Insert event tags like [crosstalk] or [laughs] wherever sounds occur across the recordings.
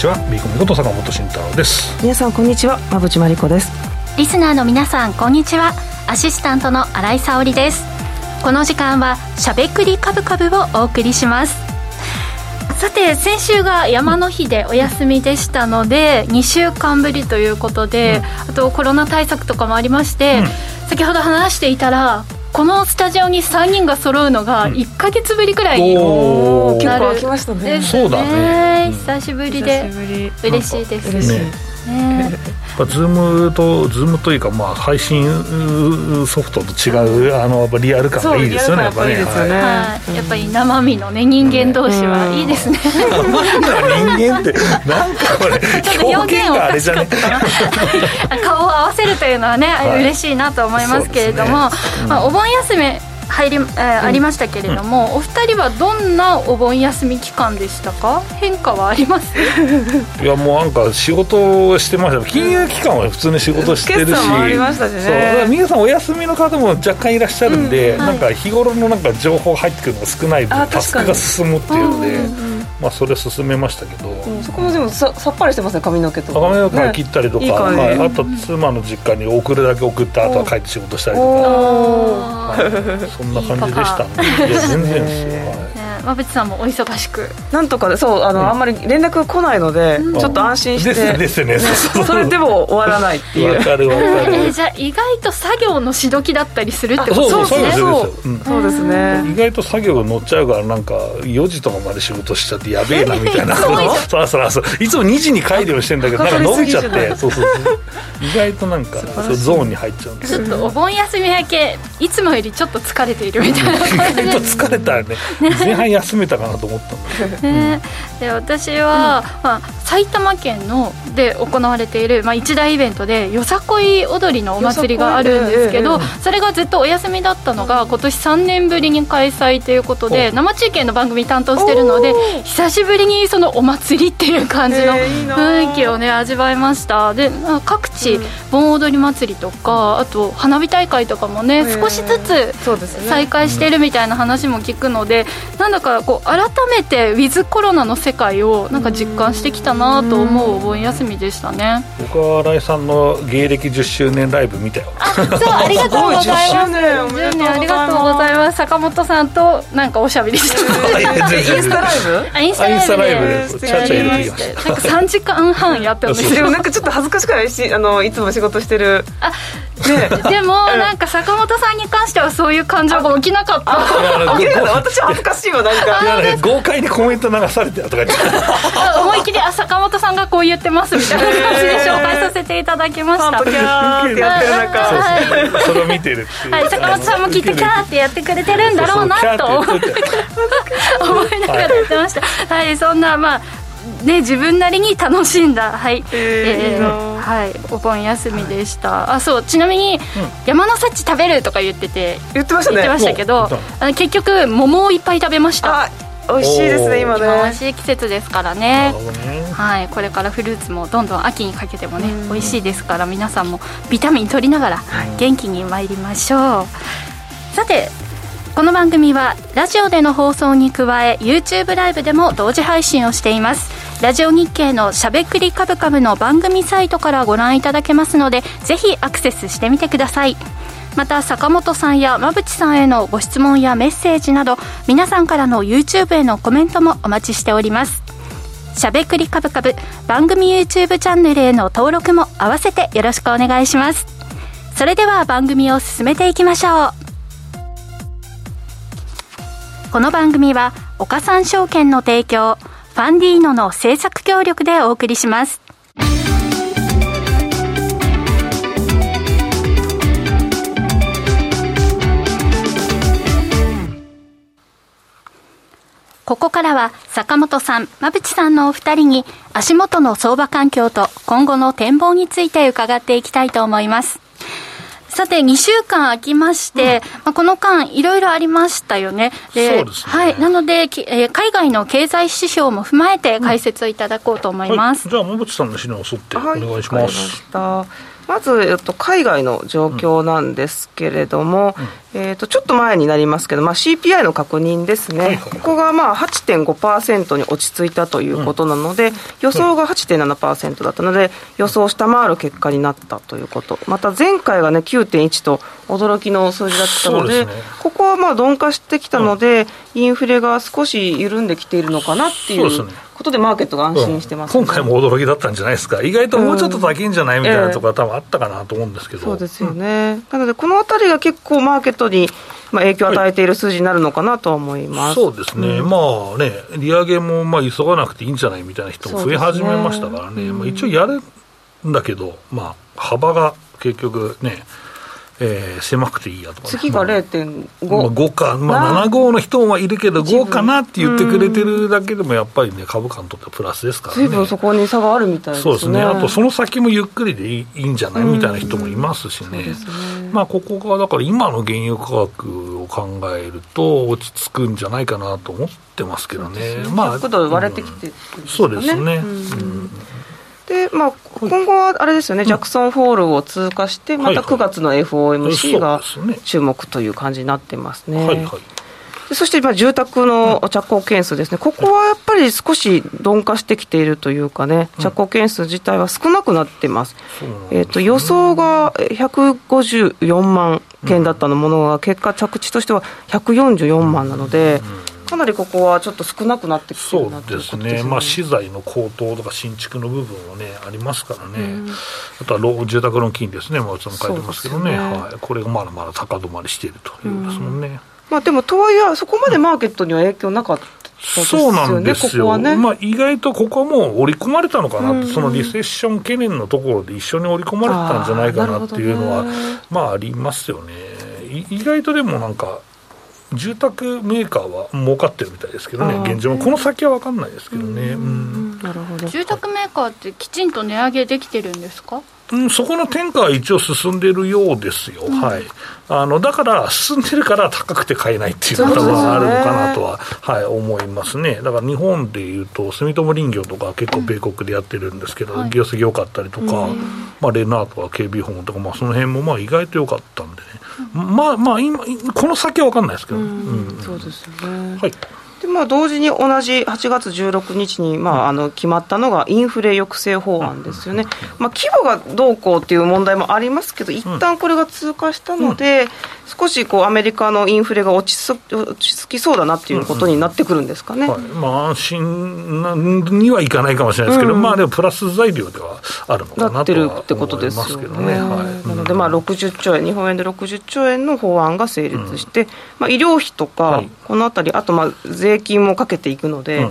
ちはビーコミこと坂本慎太郎です。皆さんこんにちは馬淵真理子です。リスナーの皆さんこんにちは。アシスタントの新井沙織です。この時間はしゃべくりカブカブをお送りします。さて先週が山の日でお休みでしたので2週間ぶりということで、うん、あとコロナ対策とかもありまして、うん、先ほど話していたらこのスタジオに3人が揃うのが1か月ぶりくらいになる、うん、結構空きましたね。そうだね、久しぶりで嬉しいです。ねね。 Zoom と Zoom というかまあ配信ソフトと違うあのリアル感がいいですよねやっぱね。はい、やっぱり生身のね人間同士はいいですね。人間ってなんかこれ表現があれじゃね [laughs] 顔を合わせるというのはね、はい、嬉しいなと思いますけれども、ねうん、まあ、お盆休み入り、えー、ありましたけれども、うん、お二人はどんなお盆休み期間でしたか？変化はあります？[laughs] いやもうなんか仕事してました。金融機関は普通に仕事してるし、ありましたしね。そう。皆さんお休みの方も若干いらっしゃるんで、うん。はい、なんか日頃のなんか情報入ってくるのが少ない分タスクが進むっていうので、うんうんうんまあ、それ進めましたけど、うん、そこもでもささっぱりしてますね髪の毛とか。髪の毛切ったりとか、ね、はい、あと妻の実家に送るだけ送ってあとは帰って仕事したりとか、はい、そんな感じでしたねいや全然ですよ、はい馬渕さんもお忙しく。なんとかそうあの、うん、あんまり連絡来ないので、うん、ちょっと安心してですね、ね、[laughs] それでも終わらないっていう。わかるわかる、えー、じゃあ意外と作業のしどきだったりするってことですね。そうそうです。ね。意外と作業が乗っちゃうからなんか4時とかまで仕事しちゃってやべえなみたいな。[laughs] [laughs] そうそうそういつも2時に帰るようにしてんだけどなんか伸びちゃって。そうそう意外となんかそうゾーンに入っちゃうんですちょっとお盆休み明けいつもよりちょっと疲れているみたいな感じで。疲れたよね。前半休めたかなと思ったん [laughs] で私は、まあ、埼玉県ので行われている、まあ、一大イベントでよさこい踊りのお祭りがあるんですけど、それがずっとお休みだったのが今年3年ぶりに開催ということで生中継の番組担当してるので久しぶりにそのお祭りっていう感じの雰囲気をね味わいました。で各地盆踊り祭りとかあと花火大会とかもね少しずつ再開してるみたいな話も聞くのでなんだかこう改めてウィズコロナの世界をなんか実感してきたなと思うお盆休みでしたね。僕は新井さんの芸歴10周年ライブ見たよ。あそうありがとうございます。10年ありがとうございます。坂本さんとなんかおしゃべりして [laughs] インスタライブ？インスタライブでチャチャ入れてきました。なんか3時間半やったんですよ。なんかちょっと恥ずかしくないしあのいつも仕事してる。あね、でもなんか坂本さんに関してはそういう感情が起きなかった。私恥ずかしいわなんか豪快にコメント流されてとか言って。思い切りあ坂本さんがこう言ってますみたいな感じで紹介させていただきました。キャーってやってる中、はい、それを見てるはい、坂本さんもきっとキャーってやってくれてるんだろうなと思いながらやってました。はいそんなまあね、自分なりに楽しんだ、はい。えー、はい、お盆休みでした、あそう。ちなみに、山の幸食べるとか言ってて言ってましたね。言ってましたけどあ結局桃をいっぱい食べました。美味しいですね今ね。美味しい季節ですからね、ね、はい、これからフルーツもどんどん秋にかけてもね美味しいですから皆さんもビタミン取りながら元気に参りましょう、はい、さてこの番組はラジオでの放送に加え YouTube ライブでも同時配信をしていますラジオ日経のしゃべくりカブカブの番組サイトからご覧いただけますのでぜひアクセスしてみてください。また坂本さんや馬淵さんへのご質問やメッセージなど皆さんからの YouTube へのコメントもお待ちしております。しゃべくりカブカブ番組 YouTube チャンネルへの登録も合わせてよろしくお願いします。それでは番組を進めていきましょう。この番組は岡三証券の提供。ファンディーノの制作協力でお送りしますここからは坂本さん、馬淵さんのお二人に足元の相場環境と今後の展望について伺っていきたいと思います。さて、2週間空きまして、うん、まあ、この間、いろいろありましたよね。でそうです、ね、はい。なので、えー、海外の経済指標も踏まえて解説をいただこうと思います。うんはい、じゃあ、馬渕さんの指導を沿ってお願いします。はい、ままず、えっと、海外の状況なんですけれども、うん、えー、とちょっと前になりますけど、まあ、CPI の確認ですね、はいはい、ここがまあ8.5%に落ち着いたということなので、うん、予想が8.7%だったので、予想を下回る結果になったということ、また前回がね、9.1と驚きの数字だったので、でね、ここはまあ鈍化してきたので、うん、インフレが少し緩んできているのかなっていう。ことでマーケットが安心してます、ね。うん、今回も驚きだったんじゃないですか、意外ともうちょっと高いんじゃないみたいなところは多分あったかなと思うんですけど、そうですよね、なので、このあたりが結構マーケットにまあ影響を与えている数字になるのかなとは思います、はい、そうですね、うん、まあね、利上げもまあ急がなくていいんじゃないみたいな人も増え始めましたからね、ね。まあ、一応やるんだけど、まあ、幅が結局ね、えー、狭くていいやとか、ね、次が0.5、まあ、5か、まあ、7号の人はいるけど、5かなって言ってくれてるだけでも、やっぱりね、株価にとってはプラスですからね。随分そこに差があるみたいですね。そうですね。あと、その先もゆっくりでいいいいんじゃない？みたいな人もいますしね。ね。まあ、ここが、だから今の原油価格を考えると、落ち着くんじゃないかなと思ってますけどね。ね。まあ、度割れてきて、ね。うん、そうですね。うんで、まあ、今後はあれですよね、ジャクソンホールを通過して、また9月の FOMC が注目という感じになってますね。はいはい。そして今、住宅の着工件数ですね、ここはやっぱり少し鈍化してきているというかね、着工件数自体は少なくなってます、えー、と予想が154万件だったのものが、結果、着地としては144万なので、かなりここはちょっと少なくなってきてるなそうですね、まあ、資材の高騰とか新築の部分はね、ありますからね、うん、あとは住宅の金ですね、まあ、いつも書いてますけどね、ね。はい、これがまだまだ高止まりしているというですもんね。うん、まあ、でもとはいえ、そこまでマーケットには影響なかったそうなんですよ、ここね、まあ、意外とここはもう織り込まれたのかなって、うん、そのリセッション懸念のところで一緒に織り込まれてたんじゃないかなっていうのは、ね、まあありますよね。意外とでもなんか住宅メーカーは儲かってるみたいですけどね、現状この先は分かんないですけどね、なるほど。住宅メーカーってきちんと値上げできてるんですか？うん、そこの転嫁は一応進んでるようですよ、うん、はい、あのだから進んでるから高くて買えないっていうことがあるのかなとは、ね、はい、思いますね、だから日本でいうと、住友林業とか結構米国でやってるんですけど、うん、業績良かったりとか、まあ、レナーとか警備本とか、まあ、その辺もまあ意外と良かったんでね、まあまあ今、この先は分かんないですけど、そうですよね。はいでまあ、同時に同じ8月16日に、まあ、あの決まったのがインフレ抑制法案ですよね、まあ、規模がどうこうっていう問題もありますけど、一旦これが通過したので、少しこうアメリカのインフレが落ち落ち着きそうだなっていうことになってくるんですかね、はい、まあ、安心にはいかないかもしれないですけど、うん、まあ、でもプラス材料ではあるのかなとは思いますけどね。ねはい、なので、まあ、60兆円、日本円で60兆円の法案が成立して、うん、まあ、医療費とか、はい、このあたり、あとまあ税金もかけていくので、うんうんうん、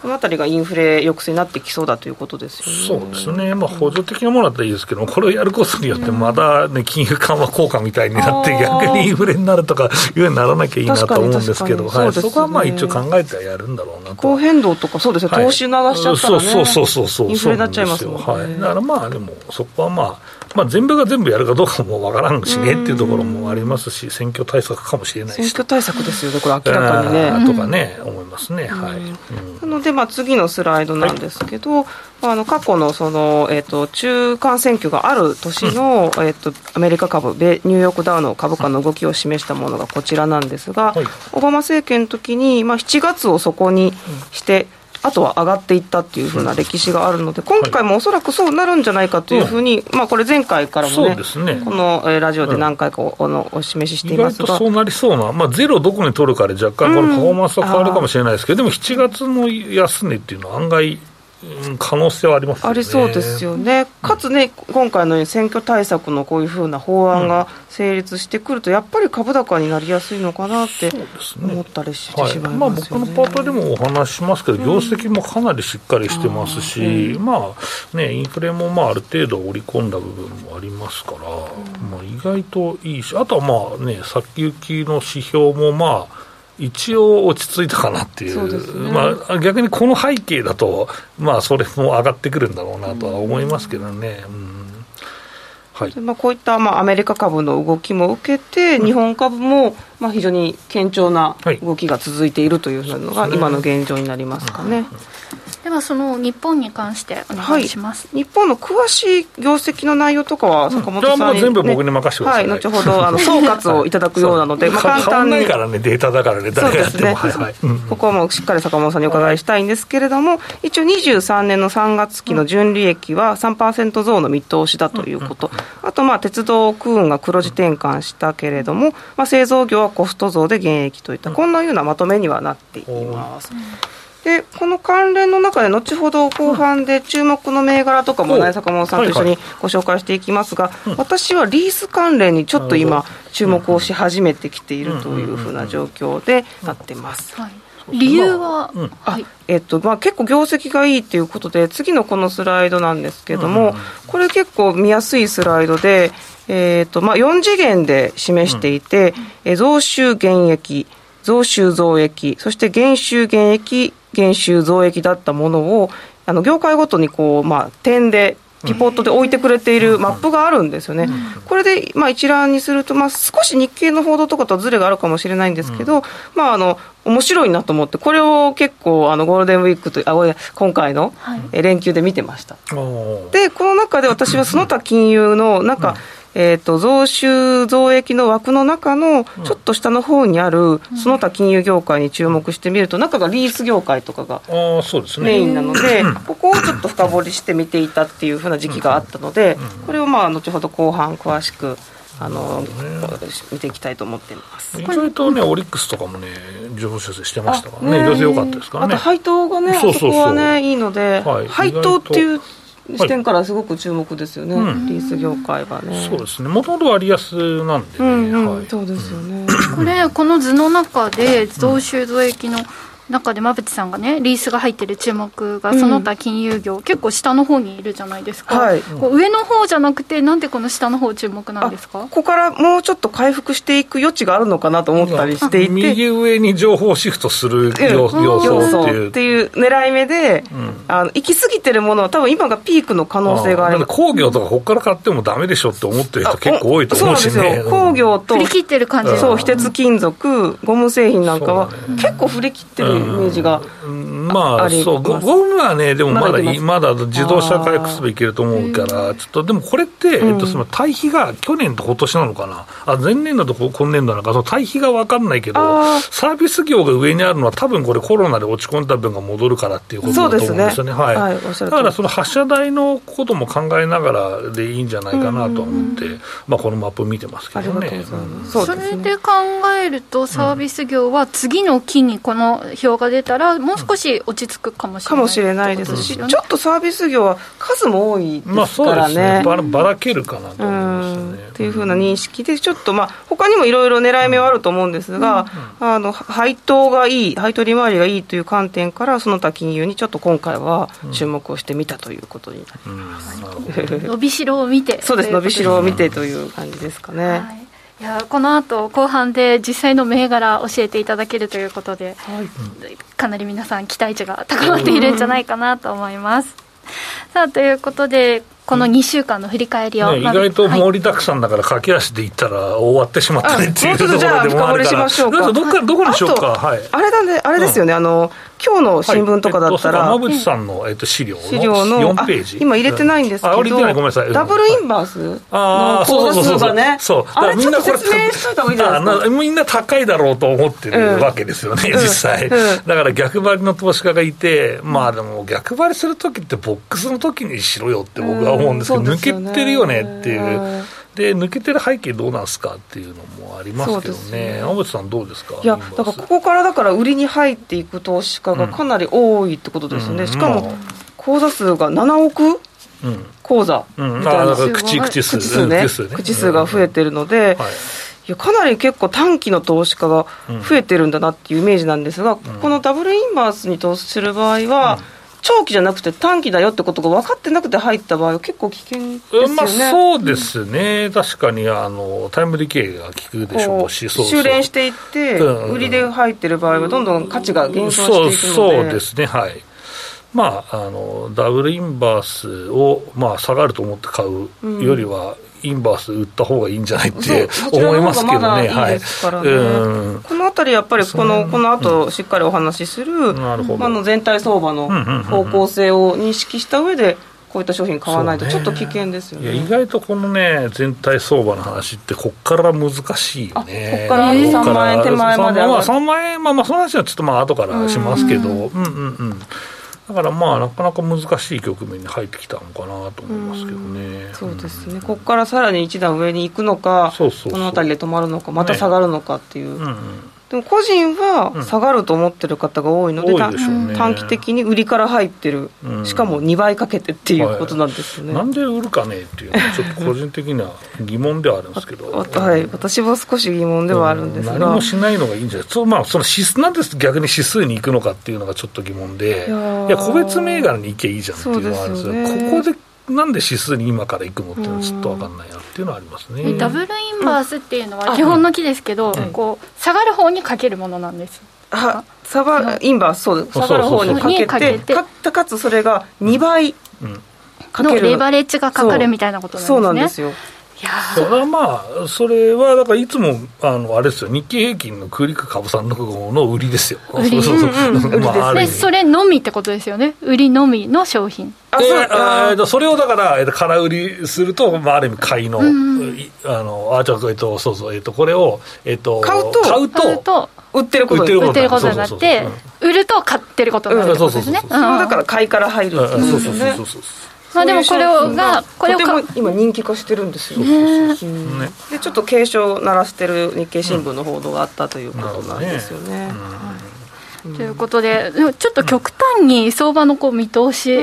このあたりがインフレ抑制になってきそうだということですよね。そうですね、まあ、補助的なものだったらいいですけど、これをやることによって、また、ね、金融緩和効果みたいになって、逆にインフレになるとかいうようにならなきゃいいなと思うんですけど、はい、そこはまあ一応考えてはやるんだろうなと。高変動とか、そうですね、投資流しちゃったら、ね、そうそうそうそう、インフレになっちゃいますもんね。はい、だからまあ、でも、そこはまあ、まあ、全部が全部やるかどうかもわからんしねっていうところもありますし、選挙対策かもしれないし。選挙対策ですよね、これ明らかにね。とかね、思いますね。はい。なので、まあ、次のスライドなんですけど、あの過去のその、えーと、中間選挙がある年の、うん、えーと、アメリカ株、ニューヨークダウの株価の動きを示したものがこちらなんですが、はい、オバマ政権の時に、まあ、7月をそこにして、あとは上がっていったっていうふうな歴史があるので、今回もおそらくそうなるんじゃないかというふうに、まあ、これ、前回からもね、ね。このラジオで何回かお,、のお示ししていますが、そうなりそうな、まあ、ゼロどこに取るかで若干、このパフォーマンスは変わるかもしれないですけど、でも7月の安値っていうのは案外、可能性はあります、ね、ありそうですよね、かつね、今回のように選挙対策のこういうふうな法案が成立してくると、やっぱり株高になりやすいのかなって思ったりしてしまいます、ね。はい、まあ、僕のパートでもお話しますけど、業績もかなりしっかりしてますし、うん、まあね、インフレもまあある程度織り込んだ部分もありますから、うん、まあ、意外といいし、あとはまあね、先行きの指標もまあ、一応落ち着いたかなっていう、ね、まあ、逆にこの背景だと、まあ、それも上がってくるんだろうなとは思いますけどね。うん。はい。まあ、こういったまあアメリカ株の動きも受けて、日本株もまあ、非常に堅調な動きが続いているというのが今の現状になりますかね。ではその日本に関してお願いします、はい、日本の詳しい業績の内容とかは坂本さんに、ね、全部僕に任せてください、はい、後ほどあの [laughs] 総括をいただくようなので、まあ、簡単に。ないからねデータだからね誰がやっても、ね。はいはい、ここはもうしっかり坂本さんにお伺いしたいんですけれども一応23年の3月期の純利益は3%増の見通しだということ、あとまあ鉄道空運が黒字転換したけれども、まあ、製造業はコスト増で減益といった、こんなようなまとめにはなっています。でこの関連の中で後ほど後半で注目の銘柄とかも成坂本さんと一緒にご紹介していきますが、私はリース関連にちょっと今注目をし始めてきているというふうな状況でなってます。理由は、あえっとまあ、結構業績がいいということで次のこのスライドなんですけども、これ結構見やすいスライドで、えーとまあ、4次元で示していて、うん、増収減益増収増益そして減収減益減収増益だったものをあの業界ごとにこう、まあ、点でリポートで置いてくれているマップがあるんですよね、これで、まあ、一覧にすると、まあ、少し日経の報道とかとずれがあるかもしれないんですけど、まあ、あの面白いなと思って、これを結構、あのゴールデンウィークとあ今回の連休で見てました。で、この中で私はその他金融の、なんか、えーと、増収増益の枠の中のちょっと下の方にあるその他金融業界に注目してみると中がリース業界とかがメインなのでここをちょっと深掘りして見ていたっていうふうな時期があったのでこれをまあ後ほど後半詳しくあの、見ていきたいと思っています。意外とね、オリックスとかもね、上昇してましたからね、意外と良かったですからね。あと配当がね、そこはね、いいので、配当っていう視点からすごく注目ですよね、はい、リース業界はね。そうですね、もともと割安なんでね、うんうんはい、そうですよね。これ、この図の中で、増収増益の中で馬淵さんがねリースが入ってる注目がその他金融業、うん、結構下の方にいるじゃないですか、はい、こう上の方じゃなくてなんでこの下の方注目なんですか？ここからもうちょっと回復していく余地があるのかなと思ったりしていて。右上に情報シフトする要素っていう。っていう狙い目で、うん、あの行き過ぎてるものは多分今がピークの可能性がある。工業とかここから買ってもダメでしょって思ってる人結構多いと思うしね。工業と振り切ってる感じ。そう非鉄金属ゴム製品なんかは、結構振り切ってるイメージが、まあ、そう、ゴムはね、でもまだ、まだ自動車回復すべきると思うから、ちょっと、でもこれって、えっと、その対比が去年と今年なのかな、あ前年度と今年度なのか、その対比が分かんないけど、サービス業が上にあるのは、多分これ、コロナで落ち込んだ分が戻るからっていうことだと思うんですよね。はい、だから、その発射台のことも考えながらでいいんじゃないかなと思って、まあ、このマップ見てますけどね。それで考えると、サービス業は次の期にこの表が出たら、もう少し落ち着くかもしれないかもしれないですし、ちょっとサービス業は数も多いですからね、まあ、ね。ばらばらけるかなと思いますね。っていうふうな認識で、ちょっとまあ他にもいろいろ狙い目はあると思うんですが、うんうん、あの配当がいい、配当利回りがいいという観点から、その他金融にちょっと今回は注目をしてみたということになります。うん、[laughs] 伸びしろを見て。そうです、伸びしろを見てという感じですかね。はいいやこの後後半で実際の銘柄教えていただけるということで、はい、かなり皆さん期待値が高まっているんじゃないかなと思います。さあということでこの2週間の振り返りを、ね、意外と盛りだくさんだから駆け足でいったら終わってしまったねっていうところでもあるから。どこどこにしようか。はい、あれだねあれですよね、うん、あの今日の新聞とかだったら、はい。えっと、山口さんの、えっと、資料の資料の4ページ。今入れてないんですけど、ごめんなさい。ダブルインバース？の口座数がね。そうあれちょっと説明しといた方がいいじゃないですか。みんな高いだろうと思ってるわけですよね、うん、実際、うん、だから逆張りの投資家がいてまあでも逆張りするときってボックスのときにしろよって僕は思うんですけど、抜けてるよねっていう。で抜けてる背景どうなんですかっていうのもありますけどね、青渕さん、どうですか？いや、だからここからだから売りに入っていく投資家がかなり多いってことですよね、うん、しかも口座数が7億口座。みたいな、うん、口口数。数ね、口数が増えてるので、はい。いやかなり結構短期の投資家が増えてるんだなっていうイメージなんですが、うん、このダブルインバースに投資する場合は、うん長期じゃなくて短期だよってことが分かってなくて入った場合は結構危険ですよね、まあ、そうですね、確かにあのタイムリケーが効くでしょうし、修練していって、うん、売りで入ってる場合は、どんどん価値が減少していくので、そうですね、はい。まあ、あのダブルインバースを、まあ、下がると思って買うよりは、インバース売った方がいいんじゃないって思いますけどね。はい。このあたりやっぱりこのこの後しっかりお話しする、あの全体相場の方向性を認識した上で。こういった商品買わないとちょっと危険ですよね、ね、意外とこのね全体相場の話ってこっから難しいよね。こっから3万円手前までまあ3万円まあまあその話はちょっとまあ後からしますけど。うんうんうんだからまあなかなか難しい局面に入ってきたのかなと思いますけどね。そうですね。ここからさらに一段上に行くのか、そうそうこの辺りで止まるのか、また下がるのかっていう。ねうんうんでも個人は下がると思ってる方が多いので、うんね、短期的に売りから入ってる、うん、しかも2倍かけてっていうことなんですよね、はい、なんで売るかねっていうのはちょっと個人的には疑問ではあるんですけど。[laughs] はい。私も少し疑問ではあるんですが、うん、何もしないのがいいんじゃない。そまあその指なんで逆に指数に行くのかっていうのがちょっと疑問で。いや個別銘柄に行けばいいじゃんっていうのはあるんですよ、ね、ここでなんで指数に今から行くのってのはちょっと分かんないなっていうのはありますね、ダブルインバースっていうのは基本の木ですけど、こう下がる方にかけるものなんですあ下がインバースそう下がる方にかけてかかつそれが2倍かけるのレバレッジがかかるみたいなことなんですね。そうなんですよそれはまあ、それはだからいつも、あのあれですよ、日経平均のクリック株三六五の売りですよ、売り。そうそうそう、まあ、でそれのみってことですよね、売りのみの商品。あそあそれをだから、えっと、空売りすると、まあ、ある意味、買いの、うん、あのあちょっと、えっと、そうそう、えっと、これを、えっと、買うと、買うと売ってることになって、売ると買ってることになるってことですね。それだから買いから入るってことですね。そうそうそうそうまあでもこれをが。これを今人気化してるんですよ、ね、でちょっと警鐘を鳴らしてる日経新聞の報道があったということなんですよね。ということで、ちょっと極端に相場のこう見通し、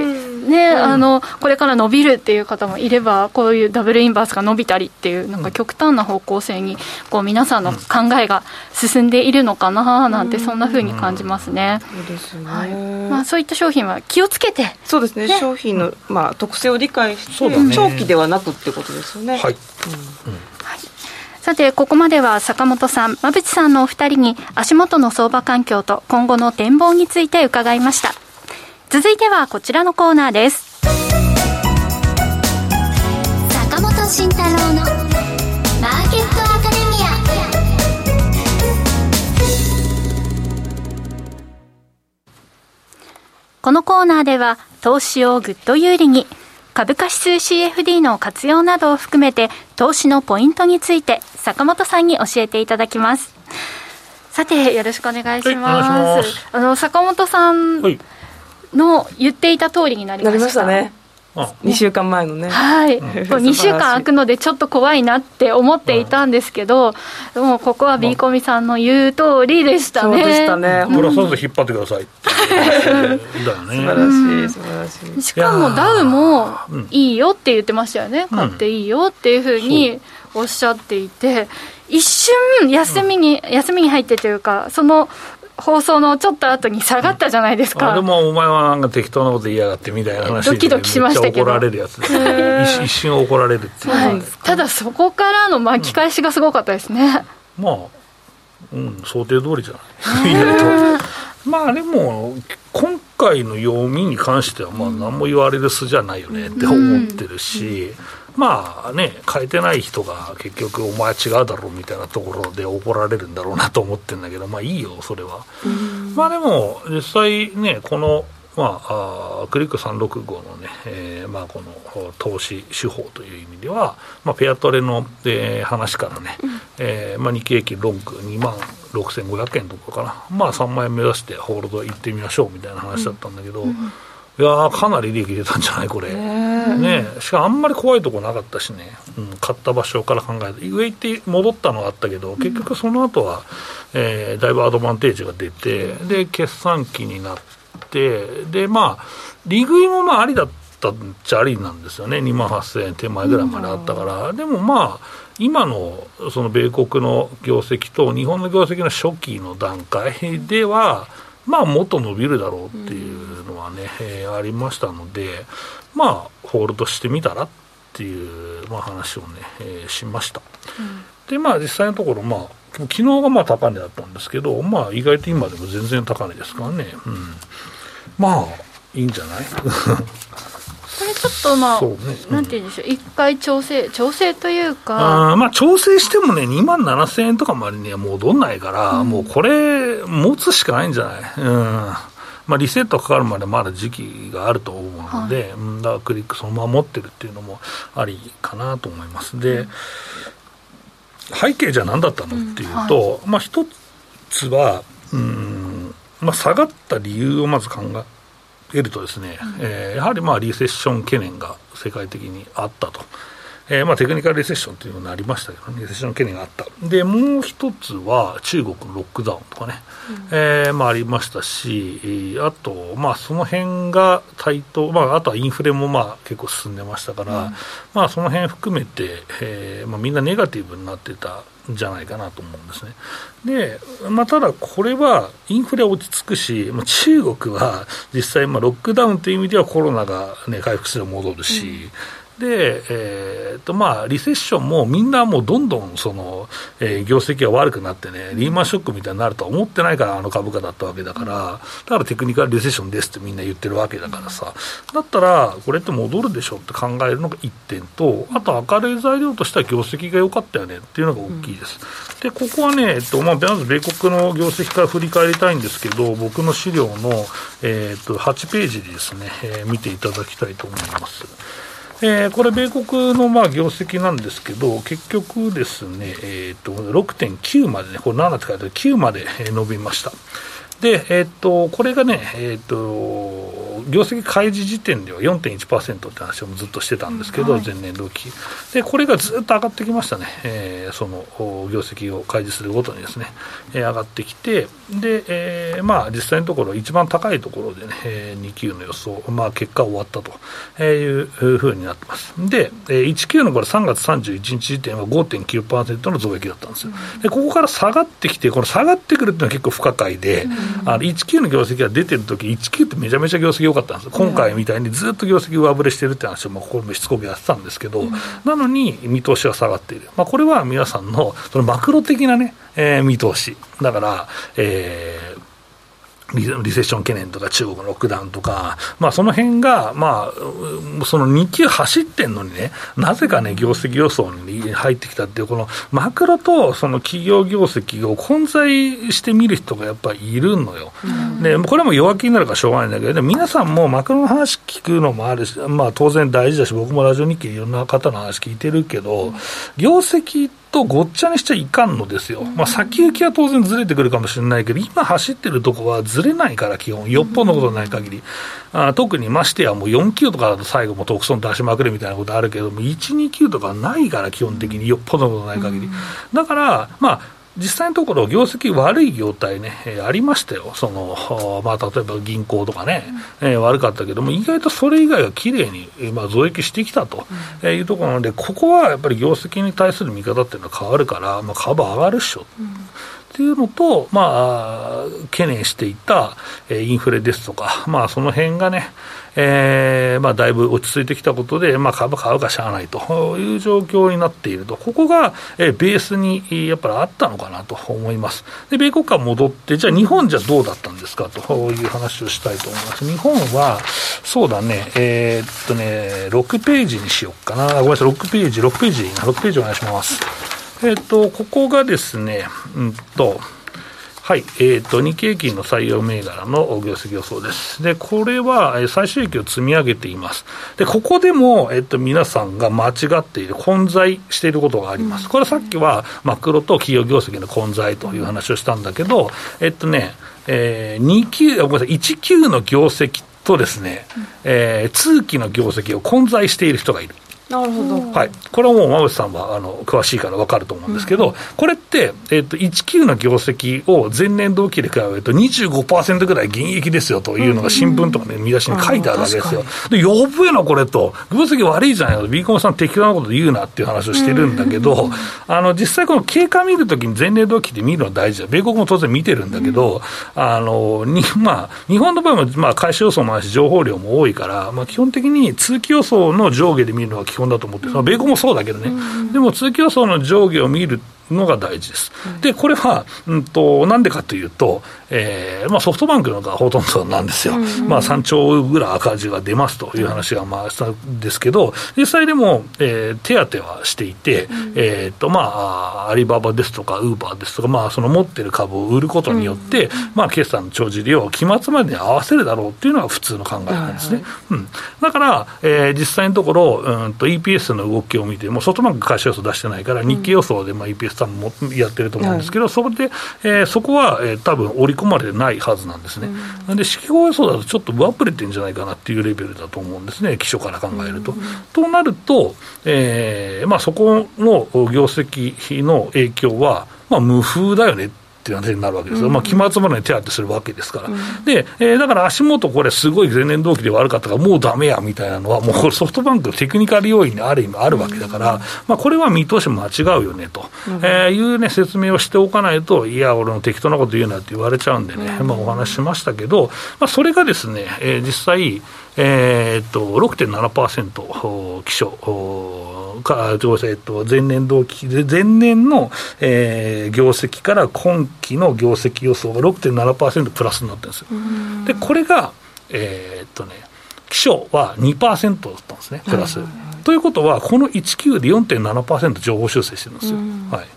ね、あのこれから伸びるっていう方もいれば、こういうダブルインバースが伸びたりっていう、なんか極端な方向性にこう皆さんの考えが進んでいるのかななんて、そんなふうに感じますね。そうですね、はい。まあ、そういった商品は気をつけて、そうですね、ね。商品の、まあ、特性を理解して、長期ではなくってことですよね。はい、うんさて、ここまでは坂本さん、馬淵さんのお二人に足元の相場環境と今後の展望について伺いました。続いてはこちらのコーナーです。坂本慎太郎のマーケットアカデミア。このコーナーでは投資をぐっと有利に株価指数 CFD の活用などを含めて投資のポイントについて坂本さんに教えていただきます。さてよろしくお願いします、あの坂本さんの言っていた通りになりました、ね2週間前のね。はい、2週間空くのでちょっと怖いなって思っていたんですけど、でもここは B コミさんの言う通りでしたね。そうでしたね。ブラさず引っ張ってくださいだよね素晴らしい素晴らしい。しかもダウもいいよって言ってましたよね、買っていいよっていうふうにおっしゃっていて一瞬休みに、休みに入ってというかその放送のちょっと後に下がったじゃないですか、でもお前はなんか適当なこと言いやがってみたいな話でドキドキしましたけど。怒られるやつ一瞬怒られるっていう、はい、ただそこからの巻き返しがすごかったですね、うん、まあうん想定通りじゃない。意外とまあでも今回の読みに関してはまあ何も言われる巣じゃないよねって思ってるし、うんまあね、変えてない人が結局、お前違うだろうみたいなところで怒られるんだろうなと思ってるんだけど、まあいいよ、それは。まあでも、実際ね、この、まあ、あクリック365のね、えーまあ、この投資手法という意味では、まあ、ペアトレの、えー、話からね、うん、えー、まあ、日経平均ロング2万6500円とかかな、まあ、3万円目指してホールド行ってみましょうみたいな話だったんだけど、うんうんいやかなり利益出たんじゃないこれ、ね、しかもあんまり怖いとこなかったしね、うん、買った場所から考えて上行って戻ったのがあったけど結局その後は、えー、だいぶアドバンテージが出てで決算期になってでまあ利食いもまあありだったっちゃありなんですよね。2万8000円手前ぐらいまであったから、でもまあ今のその米国の業績と日本の業績の初期の段階ではまあ、もっと伸びるだろうっていうのはね、うん、えー、ありましたので、まあ、ホールドしてみたらっていう、まあ、話をね、えー、しました。うん、で、まあ、実際のところ、まあ、昨日がまあ高値だったんですけど、まあ、意外と今でも全然高値ですからね、うん、まあ、いいんじゃない？[laughs] れちょっとまあ、ね、なんて言うんでしょう、一回調整、調整というか、あまあ、調整してもね、2万7000円とかまでには戻んないから、うん、もうこれ、持つしかないんじゃない、うん。まあ、リセットかかるまでまだ時期があると思うので、はい、だからクリックそのまま持ってるっていうのもありかなと思います。で、うん、背景じゃ何だったのっていうと、うん。はい、まあ、一つは、うん。まあ、下がった理由をまず考えるとですね、うん、えー、やはりまあリセッション懸念が世界的にあったと。えーまあ、テクニカルリセッションというのになりましたけど、ね、リセッション懸念があった。で、もう一つは中国のロックダウンとかね、うん、えー、まあ、ありましたし、あと、まあ、その辺が対等、まあ、あとはインフレもまあ結構進んでましたから、うん、まあ、その辺含めて、えーまあ、みんなネガティブになってたんじゃないかなと思うんですね。で、まあ、ただこれはインフレ落ち着くし、まあ、中国は実際、まあ、ロックダウンという意味ではコロナが、ね、回復すれば戻るし、うんで、えーとまあ、リセッションもみんなもうどんどんその、えー、業績が悪くなってね、リーマンショックみたいになるとは思ってないから、あの株価だったわけだから、だからテクニカルリセッションですってみんな言ってるわけだからさ、だったら、これって戻るでしょって考えるのが1点と、あと明るい材料としては業績が良かったよねっていうのが大きいです。で、ここはね、えっとまあ、まず米国の業績から振り返りたいんですけど、僕の資料の、えー、と8ページでですね、えー、見ていただきたいと思います。えー、これ、米国のまあ業績なんですけど、結局ですね、えー、と6.9までね、これ7って書いてある9まで伸びました。で、えっ、と、これがね、えっ、と、業績開示時点では4.1%って話をずっとしてたんですけど、はい、前年同期。で、これがずっと上がってきましたね、えー、その業績を開示するごとにですね、えー、上がってきて、で、えー、まあ、実際のところ、一番高いところでね、えー、2級の予想、まあ、結果終わったというふうになってます。で、1級のこれ3月31日時点は5.9%の増益だったんですよ。で、ここから下がってきて、この下がってくるっていうのは結構不可解で、うん、あの1級の業績が出てるとき、1級ってめちゃめちゃ業績良かったんです今回みたいにずっと業績上振れしてるって話を、まあ、ここもしつこくやってたんですけど、うん、なのに見通しは下がっている、まあ、これは皆さんのそのマクロ的なね、えー、見通し、だから、えーリセッション懸念とか中国のロックダウンとか、まあ、その辺が、まあ、その2級走ってんのにね、なぜかね、業績予想に入ってきたっていう、このマクロとその企業業績を混在して見る人がやっぱりいるのよ。で、これも弱気になるからしょうがないんだけど、皆さんもマクロの話聞くのもあるし、まあ、当然大事だし、僕もラジオ日記いろんな方の話聞いてるけど、業績ってとごっちゃにしちゃいかんのですよ、まあ、先行きは当然ずれてくるかもしれないけど、今走ってるとこはずれないから、基本、よっぽどのことない限り、あ特にましてや、もう4級とかだと最後も特損出しまくるみたいなことあるけども、1、2級とかないから、基本的によっぽどのことない限り。だから、まあ実際のところ、業績悪い業態ね、えー、ありましたよ、そのまあ、例えば銀行とかね、うん、えー、悪かったけども、意外とそれ以外はきれいに、まあ、増益してきたというところなので、ここはやっぱり業績に対する見方っていうのは変わるから、まあ、株上がるっしょ。うん。っていうのと、まあ、懸念していたインフレですとか、まあ、その辺がね、えーまあ、だいぶ落ち着いてきたことで、まあ、株買うかしゃあないという状況になっていると、ここが、えー、ベースにやっぱりあったのかなと思います。で、米国株戻って、じゃあ日本じゃどうだったんですか？という話をしたいと思います。日本は、そうだね、えー、っとね、6ページにしようかな。ごめんなさい、6ページ、6ページ、6ページお願いします。えっ、と、ここがですね、うんと、はい、えーと、日経平均の採用銘柄の業績予想です。で、これは最終益を積み上げています。で、ここでも、えっ、と、皆さんが間違っている、混在していることがあります。これさっきはマクロと企業業績の混在という話をしたんだけど、えっとね、えー、2級、ごめんなさい、1級の業績とですね、えー、通期の業績を混在している人がいる。なるほど、はい、これはもう馬渕さんはあの詳しいから分かると思うんですけど、うん、これって、えーと、1級の業績を前年同期で比べると25%ぐらい減益ですよというのが新聞とかね、見出しに書いてあるわけですよ。で、呼ぶえな、これと、業績悪いじゃないの、ビーコンさん適当なこと言うなっていう話をしてるんだけど、あの実際この経過見るときに前年同期で見るのは大事だ。米国も当然見てるんだけど、うん、あのにまあ、日本の場合も、まあ、開始予想もあるし、情報量も多いから、まあ、基本的に通期予想の上下で見るのは基本だと思って、その米国もそうだけどね、でも通期予想の上下を見るのが大事です。で、これは、うんと、なんでかというと、えーまあ、ソフトバンクのがほとんどなんですよ、まあ、3兆ぐらい赤字が出ますという話がまあしたんですけど、実際でも、えー、手当はしていて、えーとまあ、アリババですとか、ウーバーですとか、まあ、その持ってる株を売ることによって、まあ、決算の帳尻を期末までに合わせるだろうっていうのが普通の考えなんですね。うん、だから、えー、実際のところ、うんと EPS の動きを見ても、ソフトバンク会社予想出してないから、日経予想でまあ EPS 多分もやってると思うんですけど、そこで、えー、そこは、えー、多分織り込まれてないはずなんですね。うん、で、指揮法予想だとちょっと上振れてるんじゃないかなっていうレベルだと思うんですね、基礎から考えると。うん、となると、えーまあ、そこの業績の影響は、まあ、無風だよねっていう話になるわけですよ、うん、まあ、期末までに手当てするわけですから、うん、でえー、だから足元、これ、すごい前年同期で悪かったから、もうだめやみたいなのは、もうソフトバンクのテクニカル要因にある意味あるわけだから、うん、まあ、これは見通し間違うよねと、うん、えー、いう、ね、説明をしておかないと、いや、俺の適当なこと言うなって言われちゃうんでね、まあ、お話ししましたけど、まあ、それがですね、えー、実際、えー、っと6.7%基礎か、えっと、前年同期、前年の、えー、業績から今期の業績予想が6.7%プラスになってるんですよ。で、これが、えー、っとね、気象は2%だったんですね、プラス。ということは、この19で4.7%情報修正してるんですよ。はい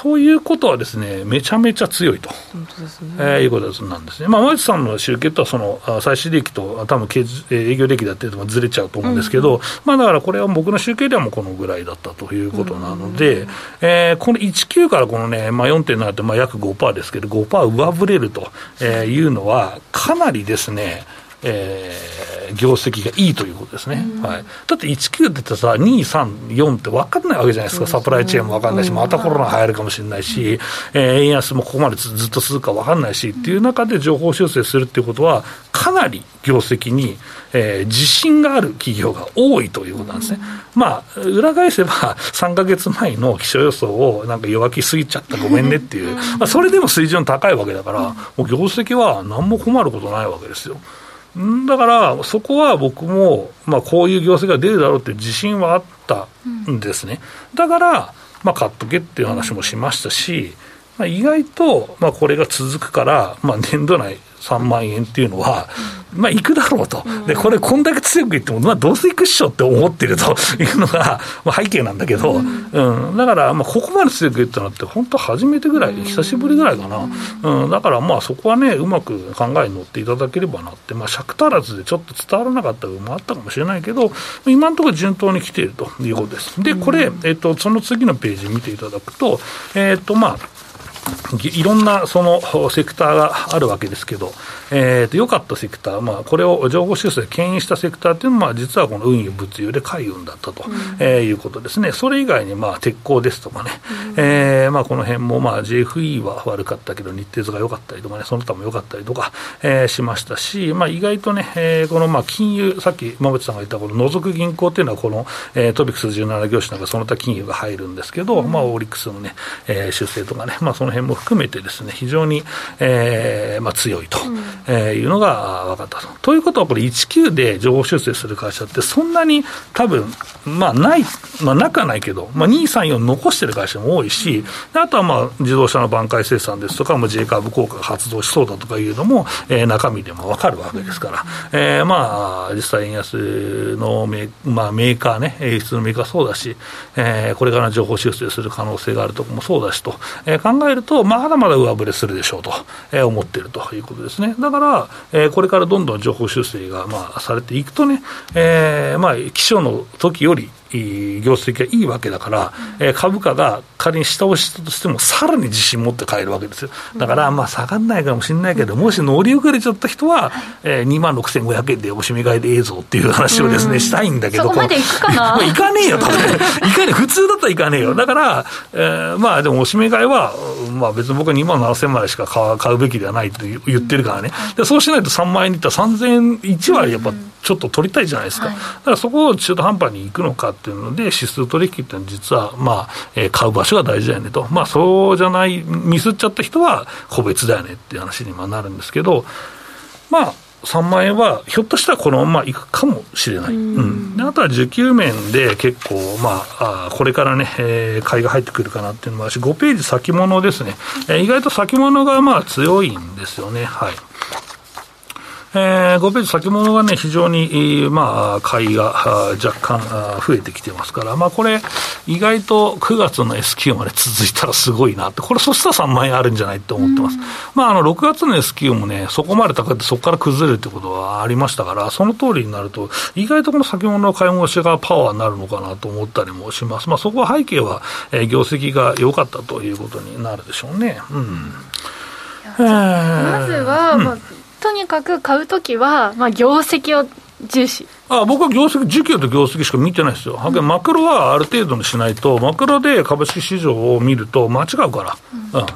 ということはですね、めちゃめちゃ強いと、本当ですね。えー、いうことなんですね。まあ、前さんの集計とはその最終利益と多分営業利益だっていうのがずれちゃうと思うんですけど、うん、まあ、だからこれは僕の集計ではもうこのぐらいだったということなので、うん、えー、この19からこのね、まあ、4.7ってまあ約5%ですけど、5%上振れるというのは、かなりですね、えー、業績がいいということですね、うん、はい、だって19って言ったらさ、2、3、4って分かんないわけじゃないですか、サプライチェーンも分かんないし、またコロナ流行るかもしれないし、えー、円安もここまでずっと続くか分かんないしっていう中で情報修正するっていうことは、かなり業績に、えー、自信がある企業が多いということなんですね。まあ、裏返せば、3か月前の気象予想をなんか弱気すぎちゃった、ごめんねっていう、まあ、それでも水準高いわけだから、もう業績は何も困ることないわけですよ。だから、そこは僕も、まあ、こういう業績が出るだろうって自信はあったんですね。だから、まあ、買っとけっていう話もしましたし、まあ、意外と、まあ、これが続くから、まあ、年度内3万円っていうのは、まあ、行くだろうと、でこれ、こんだけ強く言っても、まあ、どうせ行くっしょって思ってるというのが、まあ、背景なんだけど、うん、だから、まあ、ここまで強く言ったのって、本当、初めてぐらい、久しぶりぐらいかな、うん、だから、まあ、そこはね、うまく考えに乗っていただければなって、まあ、尺足らずでちょっと伝わらなかった部分もあったかもしれないけど、今のところ順当に来ているということです。で、これ、えっと、その次のページ見ていただくと、えっと、まあ、いろんなそのセクターがあるわけですけど、えー、と良かったセクター、まあ、これを情報修正で牽引したセクターというのは、実はこの運輸、物流で海運だったと、うん。えー、いうことですね、それ以外にまあ鉄鋼ですとかね、うん、えー、まあ、この辺もまあ JFE は悪かったけど、日鉄が良かったりとかね、その他も良かったりとか、えー、しましたし、まあ、意外とね、えー、このまあ金融、さっき馬渕さんが言ったこの除く銀行っていうのは、この、えー、トピックス17業種なんかその他金融が入るんですけど、うん、まあ、オリックスのね、えー、修正とかね、まあ、その辺も含めてですね、非常に、えーまあ、強いと、うん。えー、いうのが分かったと。ということは、これ、19で情報修正する会社って、そんなに多分まあない、まあ、なくはないけど、まあ、2、3、4残してる会社も多いし、あとはまあ自動車の挽回生産ですとか、J カーブ効果が発動しそうだとかいうのも、えー、中身でも分かるわけですから、えー、まあ実際、円安のメ,、まあ、メーカーね、輸出のメーカーそうだし、えー、これから情報修正する可能性があるところもそうだしと、えー、考えると、まだまだ上振れするでしょうと、えー、思っているということですね。だから、えー、これからどんどん情報修正がまあされていくとね、えー、まあ気象の時より業績がいいわけだから、えー、株価が仮に下押したとしても、さらに自信持って買えるわけですよ。だから、まあ、下がらないかもしれないけど、もし乗り遅れちゃった人は、えー、2万6500円でおしめ買いでええぞっていう話をですね、したいんだけど、そこまでいくかない [laughs] かねえよ、多分。いかねえ、普通だったらいかねえよ。だから、えー、まあ、でもおしめ買いは、まあ、別に僕は2万7000円までしか買うべきではないと言ってるからね。でそうしないと3万円にいったら3000円、1割やっぱ、ちょっと取りたいじゃないですか、はい、だからそこを中途半端に行くのかっていうので、指数取引っていうのは、実は、まあえー、買う場所が大事だよねと、まあ、そうじゃない、ミスっちゃった人は個別だよねっていう話になるんですけど、まあ、3万円は、ひょっとしたらこのままいくかもしれない、うん、であとは需給面で結構、まあ、あこれからね、えー、買いが入ってくるかなっていうのもあるし、5ページ先物ですね、えー、意外と先物がまあ強いんですよね。はいえー、5ページ先物がね、非常に、まあ、買いが若干増えてきてますから、まあ、これ、意外と9月の S q まで続いたらすごいなって、これ、そしたら3万円あるんじゃないって思ってます。まあ、あの、6月の S q もね、そこまで高くて、そこから崩れるってことはありましたから、その通りになると、意外とこの先物の買い戻しがパワーになるのかなと思ったりもします。まあ、そこは背景は、えー、業績が良かったということになるでしょうね。うん。まずは、まあとにかく買う時は、まあ、業績を重視。あ僕は業績、需給と業績しか見てないですよ、うん、マクロはある程度にしないと、マクロで株式市場を見ると間違うから。うん、うん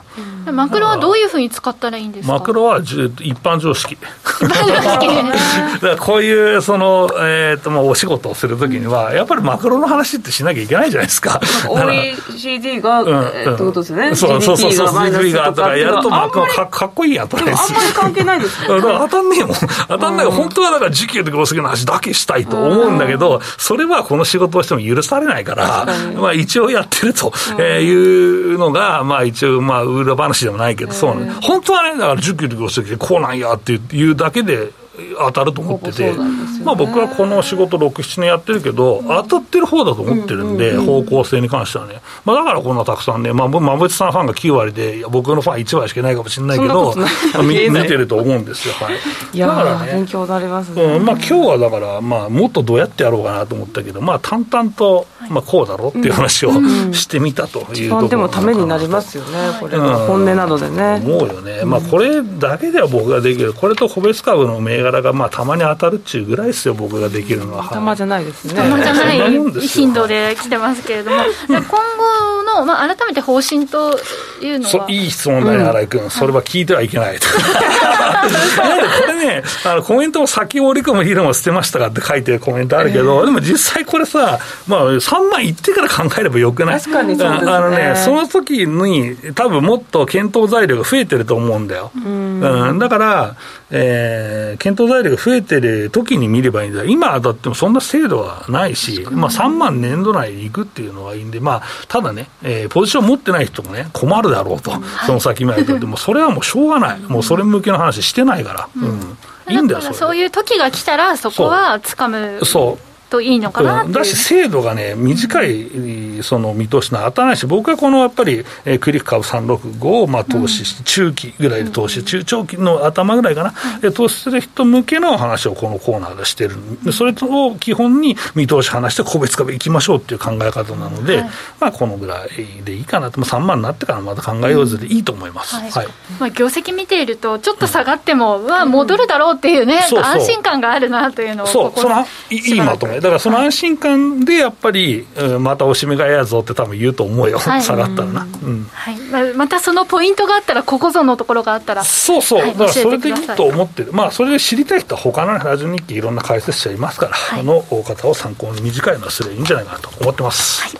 マクロはどういうふうに使ったらいいんですか？マクロは一般常識。[laughs] だからこういうその、えーとまあ、お仕事をするときには、やっぱりマクロの話ってしなきゃいけないじゃないですか。OECD が、うん、ってことですよね。そうそうそうそう、GDP がとかやるとマクロかかっこいいやとか。あんまり関係ないですだから当たんねえもん。当たんない。本当はだから時給と業績の話だけしたいと思うんだけど、それはこの仕事をしても許されないから、まあ一応やってるというのが、まあ一応、まあ裏話でもないけど、そうね。本当はね、だから10キロ業績でこうなんやっていうだけで、当たると思ってて、ね、まあ、僕はこの仕事6、7年やってるけど、当たってる方だと思ってるんで、方向性に関してはね、まあ、だからこんなたくさんね、まあ、馬淵さんファンが9割で、僕のファン1割しかないかもしれないけど、[laughs] 見てると思うんですよ、はい、いやだからね、勉強になりますね、うん。まあ今日はだから、まあ、もっとどうやってやろうかなと思ったけど、まあ、淡々と、まあ、こうだろうっていう話をしてみたというところ、でもためになりますよね、これ、本音などでね。思うよね、まあ、これだけでは僕ができる、これと個別株の銘柄がまあたまに当たるっちゅうぐらいですよ、僕ができるのは。たまじゃないですね。たまじゃない頻度で来てますけれども、今後の、まあ、改めて方針というのは。いい質問だね、新井君、それは聞いてはいけないと。これね、あのコメントも先折り込む議論を捨てましたかって書いてるコメントあるけど、でも実際これさ、まあ、3万いってから考えればよくない確かにそうです、ね、あのね、その時に、多分もっと検討材料が増えてると思うんだよ。うん、うん、だから、えー、検討材料が増えてる時に見ればいいんだ。今だってもそんな制度はないし、まあ、3万年度内に行くっていうのはいいんで、まあ、ただね、えー、ポジション持ってない人もね、困るだろうと、その先まででもそれはもうしょうがない、もうそれ向けの話してないから、うん、いいんだよ、そそういう時が来たら、そこはつかむ。そう。といいのかなだし、制度がね、短いその見通しの当たらないし、僕はこのやっぱり、えー、クリック株365をまあ投資して、中期ぐらいで投資、中長期の頭ぐらいかな、で投資する人向けの話をこのコーナーでしてる、でそれを基本に見通し話して、個別株いきましょうっていう考え方なので、はい、まあ、このぐらいでいいかなと、3万になってからまた考えようぜ。でいいと思います、はい。はい、まあ、業績見ていると、ちょっと下がっても、うわ、戻るだろうっていうね、安心感があるなというのをそう。そのいいまとめ、だからその安心感でやっぱり、またおしめ買いやぞって多分言うと思うよ、はい、[laughs] 下がったらな、うん。はい。またそのポイントがあったら、ここぞのところがあったら、そうそう、はい、だからそれでいいと思ってる、まあ、それで知りたい人は、他のラジオ日記、いろんな解説者いますから、はい、この方を参考に短いのはすればいいんじゃないかなと思ってます。はい、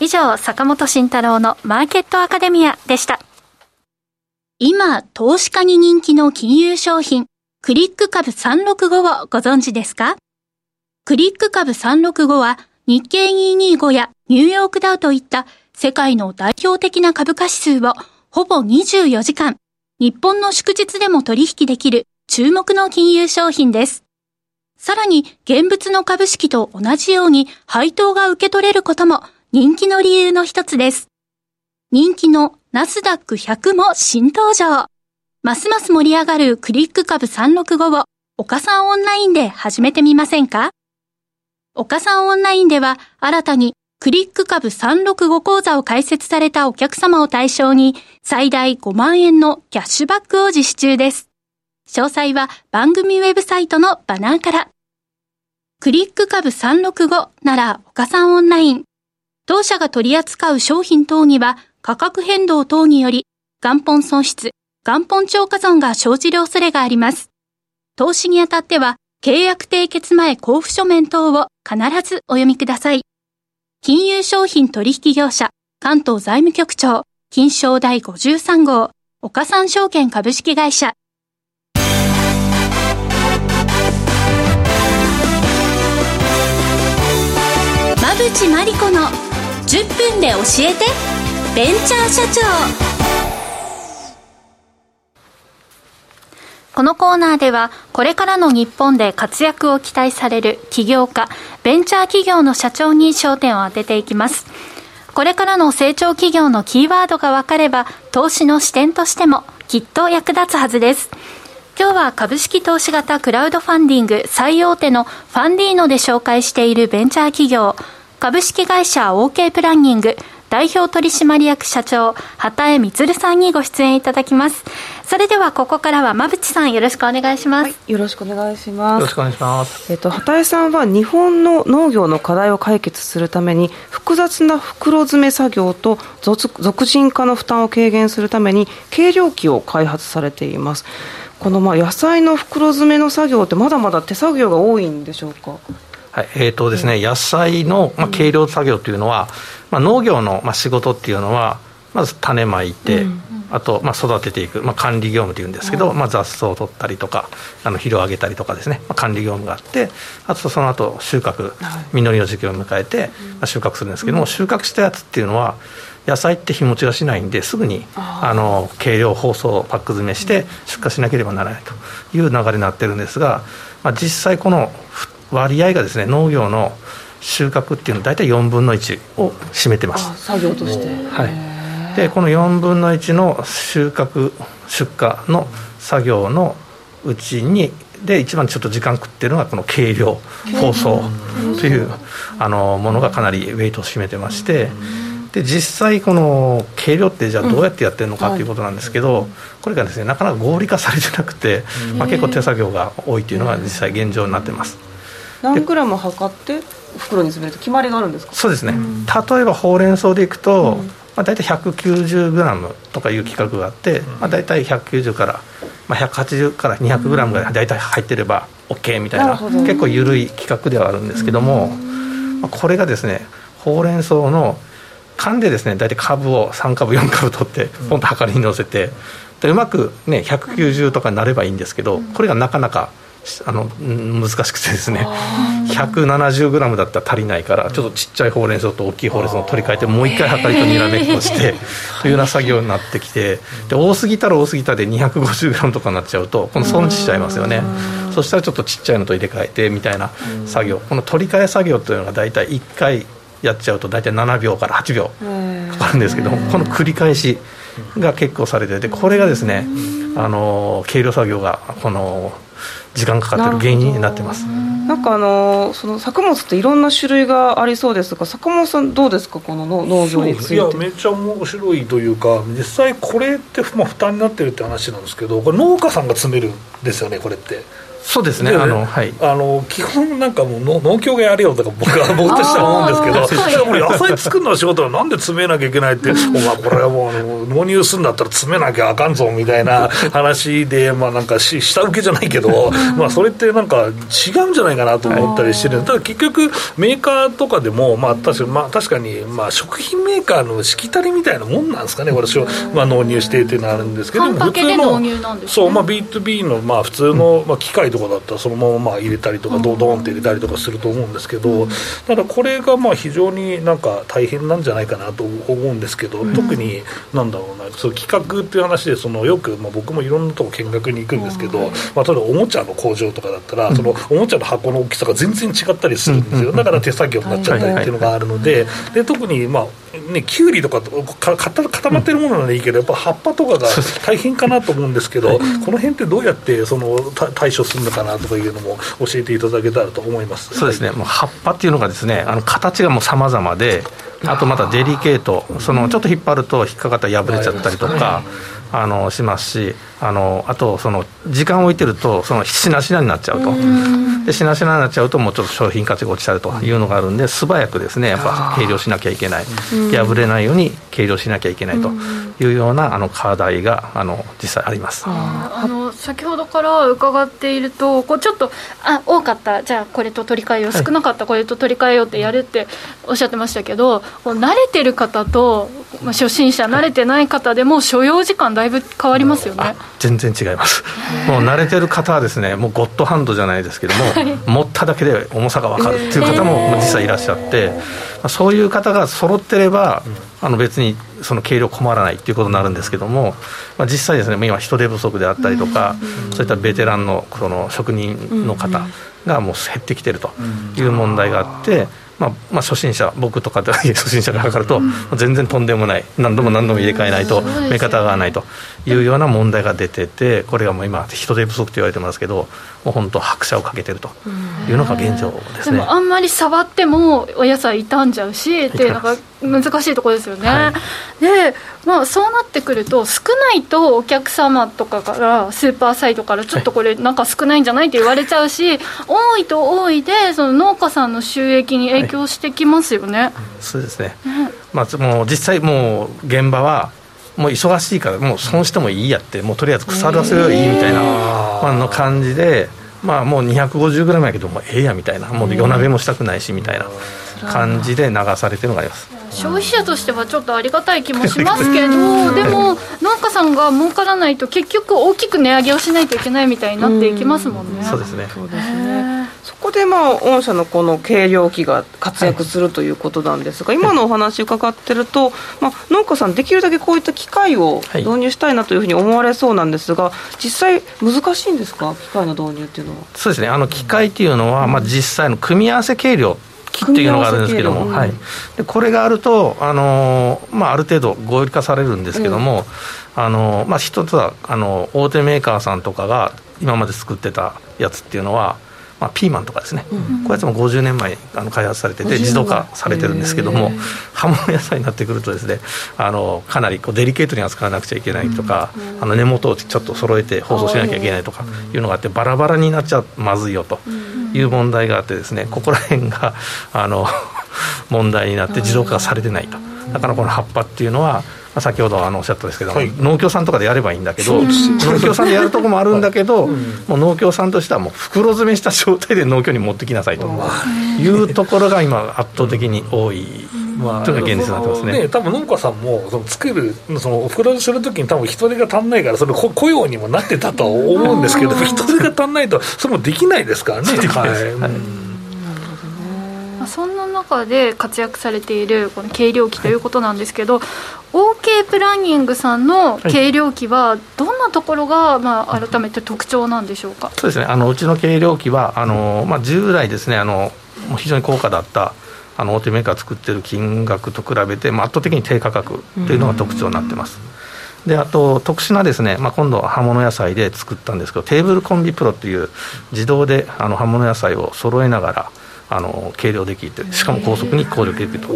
以上、坂本慎太郎のマーケットアカデミアでした。今、投資家に人気の金融商品、クリック株365をご存知ですか？クリック株365は日経225やニューヨークダウといった世界の代表的な株価指数をほぼ24時間、日本の祝日でも取引できる注目の金融商品です。さらに現物の株式と同じように配当が受け取れることも人気の理由の一つです。人気のナスダック100も新登場。ますます盛り上がるクリック株365を岡さんオンラインで始めてみませんか？岡さんオンラインでは新たにクリック株365講座を開設されたお客様を対象に最大5万円のキャッシュバックを実施中です。詳細は番組ウェブサイトのバナーから。クリック株365なら岡さんオンライン。当社が取り扱う商品等には価格変動等により元本損失、元本超過損が生じる恐れがあります。投資にあたっては契約締結前交付書面等を必ずお読みください。金融商品取引業者、関東財務局長、金賞第53号、岡三証券株式会社。馬淵真理子の10分で教えて、ベンチャー社長。このコーナーではこれからの日本で活躍を期待される起業家ベンチャー企業の社長に焦点を当てていきます。これからの成長企業のキーワードが分かれば投資の視点としてもきっと役立つはずです。今日は株式投資型クラウドファンディング最大手のファンディーノで紹介しているベンチャー企業株式会社 OK プランニング。代表取締役社長畑江充さんにご出演いただきます。それではここからは馬淵さんよろしくお願いします、はい、よろしくお願いします。よろしくお願いします。えっと畑江さんは日本の農業の課題を解決するために複雑な袋詰め作業と俗人化の負担を軽減するために計量器を開発されています。このまあ野菜の袋詰めの作業ってまだまだ手作業が多いんでしょうか？はいえーとですね、野菜の、まあ、計量作業というのは、まあ、農業の、まあ、仕事っていうのはまず種まいて、うん、あと、まあ、育てていく、まあ、管理業務というんですけど、まあ、雑草を取ったりとかあの肥料をあげたりとかですね、まあ、管理業務があってあとその後収穫実りの時期を迎えて、まあ、収穫するんですけども、収穫したやつっていうのは野菜って日持ちがしないんですぐにあの計量包装パック詰めして出荷しなければならないという流れになってるんですが、まあ、実際この割合がですね農業の収穫っていうのは大体4分の1を占めてます。作業として。はい。でこの4分の1の収穫出荷の作業のうちにで一番ちょっと時間食ってるのがこの計量包装というあのものがかなりウェイトを占めてまして、で実際この計量ってじゃあどうやってやってるのかということなんですけど、これがですねなかなか合理化されてなくて、まあ、結構手作業が多いというのが実際現状になってます。何グラム測って袋に詰めると決まりがあるんですか？そうですね、例えばほうれん草でいくと、まあ、大体190グラムとかいう規格があって、まあ、大体190から、まあ、180から200グラムぐらい大体入ってれば OK みたいな、結構緩い規格ではあるんですけども、まあ、これがですねほうれん草の缶でですね大体株を3株4株取ってポンと測りに乗せてでうまくね190とかになればいいんですけどこれがなかなかあの難しくてですね。170g だったら足りないからちょっとちっちゃいほうれん草と大きいほうれん草を取り替えてもう一回測りとにらめっこしてというよう [laughs] な作業になってきてで多すぎたら多すぎたで 250g とかになっちゃうとこの損しちゃいますよね。そしたらちょっとちっちゃいのと入れ替えてみたいな作業。この取り替え作業というのが大体1回やっちゃうと大体7秒から8秒かかるんですけどこの繰り返しが結構されててこれがですねあの計量作業がこの時間かかってる原因になってます。なんかあのその作物っていろんな種類がありそうですが坂本さんどうですか？この農業について。いやめっちゃ面白いというか実際これって、まあ、負担になってるって話なんですけどこれ農家さんが詰めるんですよねこれってそうですね、あの、はい。あの、基本なんかもう農農協がやれよとか僕は、僕としては思うんですけど、だからもう野菜作るのは仕事はなんで詰めなきゃいけないって、お前これはもう、納入するんだったら詰めなきゃあかんぞみたいな話で、まあなんかし、下請けじゃないけど、まあそれってなんか違うんじゃないかなと思ったりしてるただ結局、メーカーとかでも、まあ確かに、まあ確かに、まあ食品メーカーのしきたりみたいなもんなんですかね、私は、まあ納入してっていうのはあるんですけど、普通の、そう、まあ B2B の、まあ普通の、まあ機械とかだったらそのまままあ入れたりとかドドンって入れたりとかすると思うんですけど、ただこれがまあ非常になんか大変なんじゃないかなと思うんですけど、特になんだろうなそう企画っていう話でそのよく、まあ、僕もいろんなとこ見学に行くんですけど、まあ、例えばおもちゃの工場とかだったら、そのおもちゃの箱の大きさが全然違ったりするんですよ。だから手作業になっちゃったりっていうのがあるのでで特にまあねきゅうりとかか固まってるものならいいけどやっぱ葉っぱとかが大変かなと思うんですけど、この辺ってどうやってその対処するのかなとかいうのも教えていただけたらと思います。そうですね、もう葉っぱっていうのがですねあの形がもう様々であとまたデリケート。そのちょっと引っ張ると引っかかったら破れちゃったりとか、あのしますしあのあとその時間を置いてるとそのしなしなになっちゃうと。でしなしなになっちゃうともうちょっと商品価値が落ちちゃうというのがあるんで素早くですねやっぱ計量しなきゃいけない。破れないように計量しなきゃいけないというようなあの課題があの実際あります。あの先ほどから伺っているとこうちょっとあ多かった。じゃあこれと取り替えよう、はい、少なかった。これと取り替えようってやるっておっしゃってましたけど慣れてる方と、まあ、初心者慣れてない方でも所要時間だいぶ変わりますよね全然違います。もう慣れてる方はですねもうゴッドハンドじゃないですけども、はい、持っただけで重さが分かるっていう方も実際いらっしゃって、そういう方が揃ってれば、あの別にその軽量困らないっていうことになるんですけども、まあ、実際ですね今人手不足であったりとか、そういったベテランのその職人の方がもう減ってきてるという問題があって。まあ、まあ初心者僕とかで初心者がかると、全然とんでもない何度も何度も入れ替えないと目方がないというような問題が出ててこれがもう今人手不足と言われてますけどもう本当拍車をかけてるというのが現状ですね。でもあんまり触ってもお野菜傷んじゃうしっていうのが難しいところですよね、はい、で、まあ、そうなってくると少ないとお客様とかからスーパーサイトからちょっとこれなんか少ないんじゃないって言われちゃうし、はい、多いと多いでその農家さんの収益に影響してきますよね、はい、そうですね、まあ、もう実際もう現場はもう忙しいからもう損してもいいやってもうとりあえず腐らせればいいみたいな、まあの感じでまあもう250グラムやけどもええやみたいなもう夜鍋もしたくないしみたいな感じで流されてるのがあります。消費者としてはちょっとありがたい気もしますけどでも農家さんが儲からないと結局大きく値上げをしないといけないみたいになっていきますもんね。そうですね。そうですね。そこでまあ御社のこの軽量機が活躍するということなんですが、今のお話伺ってると、まあ、農家さんできるだけこういった機械を導入したいなというふうに思われそうなんですが実際難しいんですか？機械の導入っていうのは。そうですね。あの機械っていうのは、まあ、実際の組み合わせ軽量機っていうの。があるんですけども、はい、でこれがあると、あのまあ、ある程度合理化されるんですけども、あのまあ、一つはあの大手メーカーさんとかが今まで作ってたやつっていうのはまあ、ピーマンとかですね、うん、こういうやつも50年前あの開発されてて自動化されてるんですけども葉物野菜になってくるとですねあのかなりこうデリケートに扱わなくちゃいけないとか、うん、あの根元をちょっと揃えて包装しなきゃいけないとかいうのがあってバラバラになっちゃまずいよという問題があってですねここら辺があの問題になって自動化されてないと。だからこの葉っぱっていうのは先ほどあのおっしゃったんですけど、はい、農協さんとかでやればいいんだけど、農協さんでやるとこもあるんだけど、はい、もう農協さんとしてはもう袋詰めした状態で農協に持ってきなさいというところが今圧倒的に多い。まあ、現実になってますね。ね多分農家さんもその作るそのお袋にするときに多分人手が足んないからそれ雇用にもなってたとは思うんですけど人手が足んないとそれもできないですからね。[laughs] はい、はい。そんな中で活躍されているこの軽量機ということなんですけど、はい、OK プランニングさんの軽量機はどんなところが、まあ、改めて特徴なんでしょうか？そうですね。あのうちの軽量機はあの、まあ、従来ですねあの非常に高価だったあの大手メーカー作ってる金額と比べて、まあ、圧倒的に低価格というのが特徴になってます。であと特殊なですね、まあ、今度は葉物野菜で作ったんですけどテーブルコンビプロっていう自動であの葉物野菜を揃えながらあの計量できてしかも高速に効力できると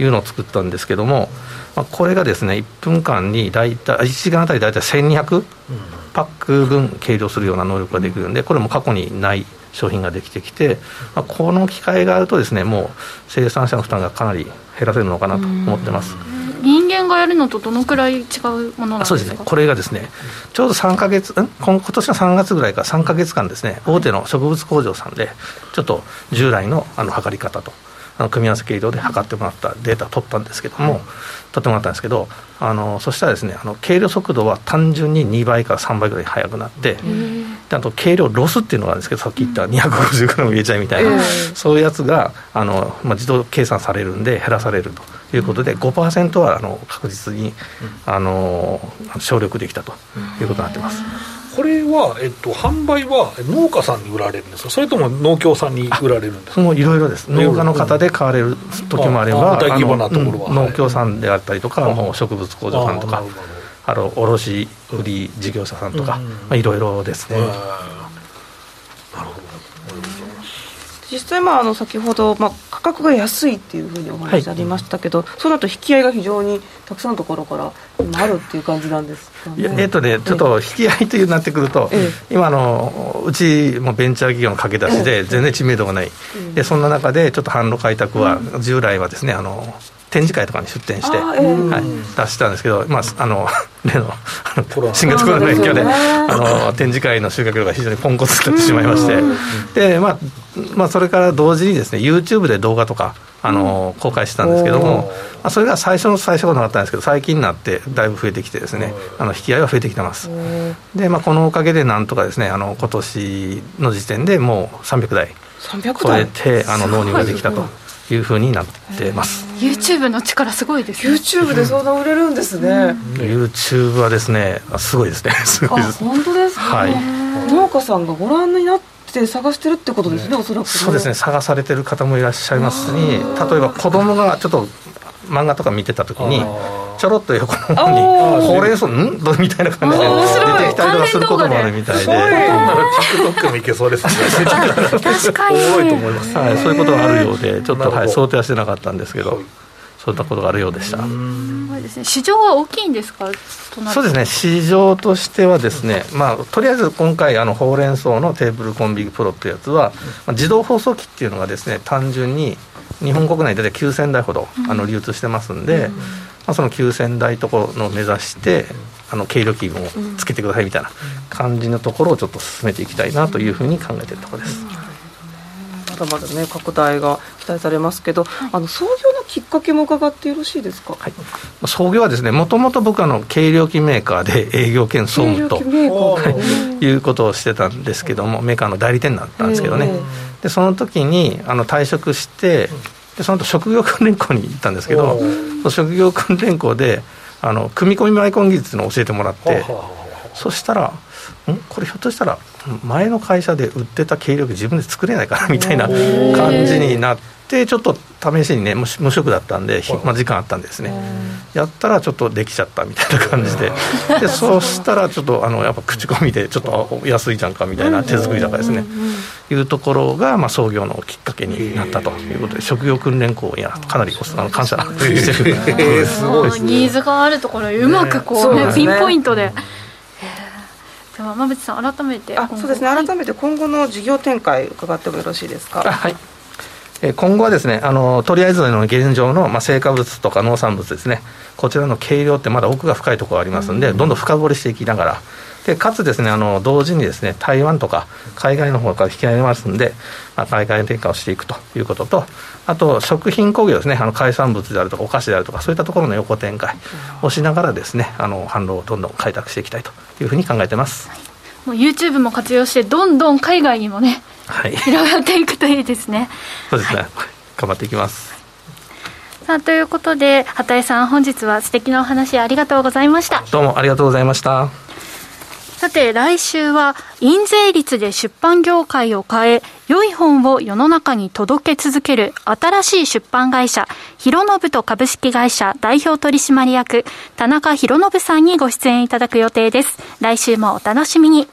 いうのを作ったんですけども、まあ、これがですね1分間に大体1時間あたり大体1200パック分計量するような能力ができるんでこれも過去にない商品ができてきて、まあ、この機会があるとですねもう生産者の負担がかなり減らせるのかなと思ってます。人間がやるのとどのくらい違うものなんそうですね。これがですねちょうど3か月ん？今年の3月ぐらいか3か月間ですね大手の植物工場さんでちょっと従来のあの測り方とあの組み合わせ計量で測ってもらったデータを取ったんですけども、はい、取ってもらったんですけどあのそしたらですねあの計量速度は単純に2倍から3倍ぐらい速くなってであと計量ロスっていうのがあるんですけどさっき言った250グラム入れちゃいみたいな、そういうやつがあの、まあ、自動計算されるんで減らされると。いうことで5%はあの確実に、あの省力できたということになってます。これは、えっと、販売は農家さんに売られるんですか？それとも農協さんに売られるんですか？もういろいろです。農家の方で買われる時もあれば、大規模なところは、農協さんであったりとか、もう植物工場さんとかあの卸売事業者さんとか、まあ、いろいろですね。実際、まあ、あの先ほど、まあ、価格が安いっていうふうにお話ありましたけど、はい、その後引き合いが非常にたくさんのところから今あるっていう感じなんですか、ね、いやえっ、ー、とね、ちょっと引き合いというなってくると、ええ、今の、うちもベンチャー企業の駆け出しで、全然知名度がない、え、でそんな中で、ちょっと販路開拓は、従来はですね、あの展示会とかに出展して、はい、出したんですけど、まあ、あの [laughs] 例の新型コロナの影響で、あの展示会の集客量が非常にポンコツになってしまいまして、でまあまあ、それから同時にですね YouTube で動画とかあの公開してたんですけども、まあ、それが最初の最初はなかったんですけど最近になってだいぶ増えてきてですねあの引き合いは増えてきてます。で、まあ、このおかげでなんとかですねあの今年の時点でもう300台超えてあの納入ができたというふうになってます。YouTube の力すごいですね。YouTube でそんな売れるんですね、うん、YouTube はですねすごいですね。すごいです。[laughs] 本当ですか、はい、農家さんがご覧になって探してるってことですね、おそらく、そうですね。探されてる方もいらっしゃいますし例えば子供がちょっと漫画とか見てた時にちょろっと横の方にほうれん草んみたいな感じで出てきたりとかすることもあるみたいでそういうなら TikTok もいけそうですね。確かに。多いと思います、はい、そういうことがあるようでちょっと、はい、想定はしてなかったんですけどそういったことがあるようでした。市場は大きいんですか？そうですね。市場としてはですね、まあ、とりあえず今回あのほうれん草のテーブルコンビプロっていうやつは、まあ、自動包装機っていうのがですね単純に日本国内で大体9000台ほどあの流通してますんで、まあ、その9000台ところの目指してあの計量器をつけてくださいみたいな感じのところをちょっと進めていきたいなというふうに考えているところです。まだまだね拡大が期待されますけど、はい、あの創業のきっかけも伺ってよろしいですか、はい、創業はですねもともと僕あの計量器メーカーで営業兼総務と、はい、いうことをしてたんですけどもメーカーの代理店だったんですけどね。でその時にあの退職してでその後職業訓練校に行ったんですけど職業訓練校であの組み込みマイコン技術の教えてもらってそしたらん？これひょっとしたら前の会社で売ってた軽量自分で作れないかなみたいな感じになってちょっと試しにね無職だったんで、まあ、時間あったんですね。やったらちょっとできちゃったみたいな感じで。でそうしたらちょっとあのやっぱ口コミでちょっと安いじゃんかみたいな手作りだからですね。いうところが、まあ、創業のきっかけになったということで職業訓練校やかなりあの感謝してる、えー、[laughs] すごい。ニーズがあるところうまくこうね、ね。ピンポイントで。では馬渕さん改めてそうですね。改めて今後の事業展開伺ってもよろしいですか？はい今後はですねあのとりあえずの現状の、まあ、成果物とか農産物ですね。こちらの計量ってまだ奥が深いところがありますんで、うん、どんどん深掘りしていきながら。でかつですねあの同時にですね台湾とか海外の方から引き上げますんで、まあ、海外転換をしていくということとあと食品工業ですねあの海産物であるとかお菓子であるとかそういったところの横展開をしながらですねあの販路をどんどん開拓していきたいというふうに考えてます、はい、もう YouTube も活用してどんどん海外にもね、はい、広がっていくといいですね。そうですね、はい、頑張っていきます。さあということで畑井さん本日は素敵なお話ありがとうございました。どうもありがとうございました。さて来週は印税率で出版業界を変え良い本を世の中に届け続ける新しい出版会社広信と株式会社代表取締役田中博信さんにご出演いただく予定です。来週もお楽しみに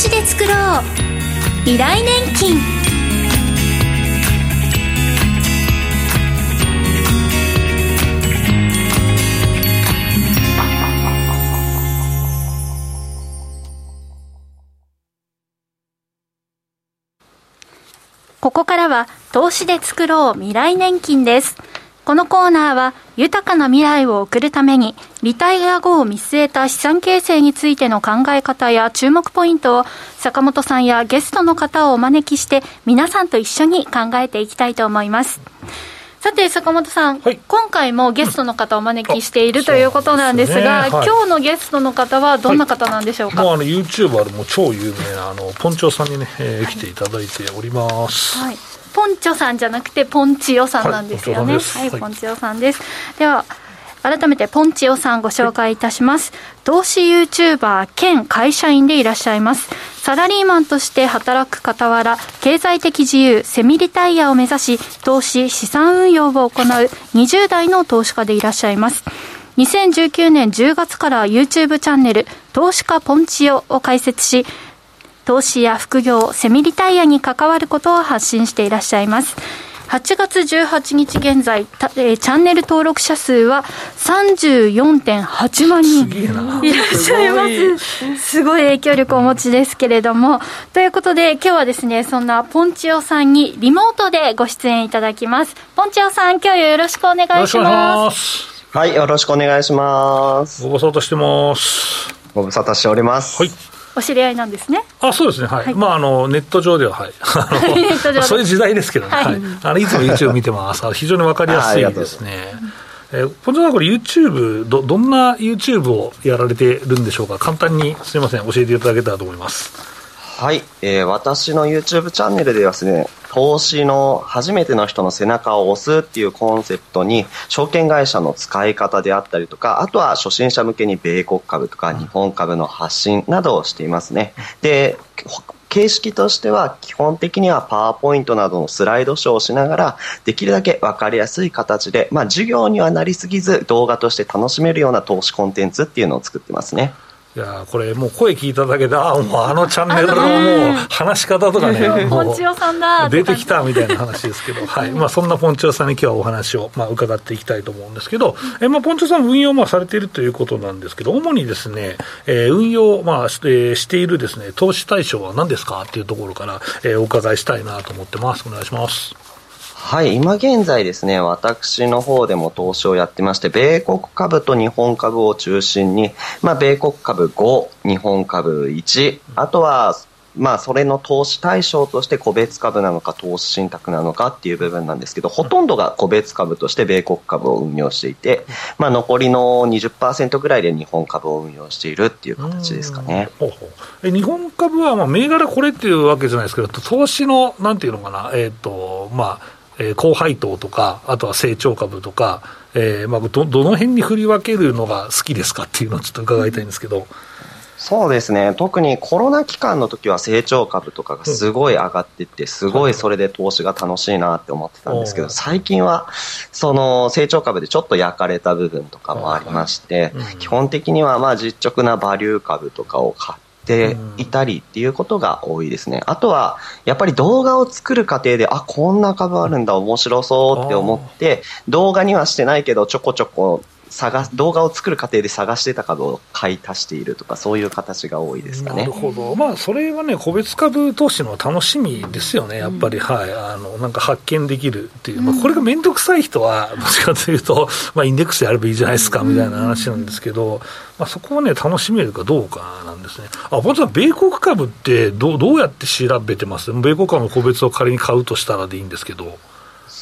投資で作ろう未来年金ここからは投資で作ろう未来年金です。このコーナーは豊かな未来を送るためにリタイア後を見据えた資産形成についての考え方や注目ポイントを坂本さんやゲストの方をお招きして皆さんと一緒に考えていきたいと思います。さて坂本さん、はい、今回もゲストの方をお招きしているということなんですが、すね。はい、今日のゲストの方はどんな方なんでしょうか、はい、もうあの YouTuber でも超有名なあのポンチョさんにね、えー、来ていただいております。はいポンチョさんじゃなくてポンチオさんなんですよね。はい、ポンチオさんです。では、改めてポンチオさんご紹介いたします。投資 YouTuber 兼会社員でいらっしゃいます。サラリーマンとして働く傍ら、経済的自由、セミリタイヤを目指し、投資、資産運用を行う20代の投資家でいらっしゃいます。2019年10月から YouTube チャンネル、投資家ポンチオを開設し、投資や副業、セミリタイヤに関わることを発信していらっしゃいます。8月18日現在、えー、チャンネル登録者数は34.8万人いらっしゃいます。すごい影響力をお持ちですけれども、ということで今日はですね、そんなポンチオさんにリモートでご出演いただきます。ポンチオさん、今日よろしくお願いします。はい、よろしくお願いします。ご無沙汰してます。ご無沙汰しております。はい。お知り合いなんですね。あ、そうですね。はい。はい、まあ、あの、ネット上では、はい。[laughs] そういう時代ですけどね。はい。あの、いつも YouTube 見てます。非常にわかりやすいですね。えー、ポンジさん、これ YouTube、ど、どんな YouTube をやられてるんでしょうか？簡単に、すみません、教えていただけたらと思います。はい、えー、私の YouTube チャンネルではですね、投資の初めての人の背中を押すっていうコンセプトに、証券会社の使い方であったりとか、あとは初心者向けに米国株とか日本株の発信などをしていますね。で、形式としては基本的にはパワーポイントなどのスライドショーをしながらできるだけ分かりやすい形で、まあ、授業にはなりすぎず動画として楽しめるような投資コンテンツっていうのを作ってますね。いやこれもう声聞いただけであもうあのチャンネルのもう話し方とかね [laughs] ポンチオさんだ出てきたみたいな話ですけど、[laughs] はい。まあ、そんなポンチオさんに今日はお話を、まあ、伺っていきたいと思うんですけどえ、まあ、ポンチオさん運用まあされているということなんですけど主にですね、えー、運用、まあし,、えー、しているですね投資対象は何ですかっていうところから、えー、お伺いしたいなと思ってます。お願いしますはい、今現在ですね、私の方でも投資をやってまして、米国株と日本株を中心に、まあ、米国株5、日本株1、あとは、まあ、それの投資対象として個別株なのか投資信託なのかっていう部分なんですけど、ほとんどが個別株として米国株を運用していて、まあ、残りの20%ぐらいで日本株を運用しているっていう形ですかね。ほうほうえ日本株は、まあ、銘柄これっていうわけじゃないですけど、投資の、なんていうのかな、えっ、ー、と、まあ、えー、高配当とか、あとは成長株とか、えーまあ、どどの辺に振り分けるのが好きですかっていうのをちょっと伺いたいんですけど。そうですね。特にコロナ期間の時は成長株とかがすごい上がっていって、すごいそれで投資が楽しいなって思ってたんですけど、最近はその成長株でちょっと焼かれた部分とかもありまして、基本的にはまあ実直なバリュー株とかを買っていたりっていうことが多いですね。あとは、やっぱり動画を作る過程で、あ、こんな株あるんだ、面白そうって思って、動画にはしてないけど、ちょこちょこ探動画を作る過程で探してた株を買い足しているとか、そういう形が多いですかね。なるほど、まあ、それはね、個別株投資の楽しみですよね、やっぱり、うん、はい、あのなんか発見できるっていう、まあ、これが面倒くさい人は、[laughs] どっちかというと、まあ、インデックスやればいいじゃないですかみたいな話なんですけど、まあ、そこをね、楽しめるかどうかなんですね。あ、本当は米国株ってど、どうやって調べてます？米国株の個別を仮に買うとしたらでいいんですけど。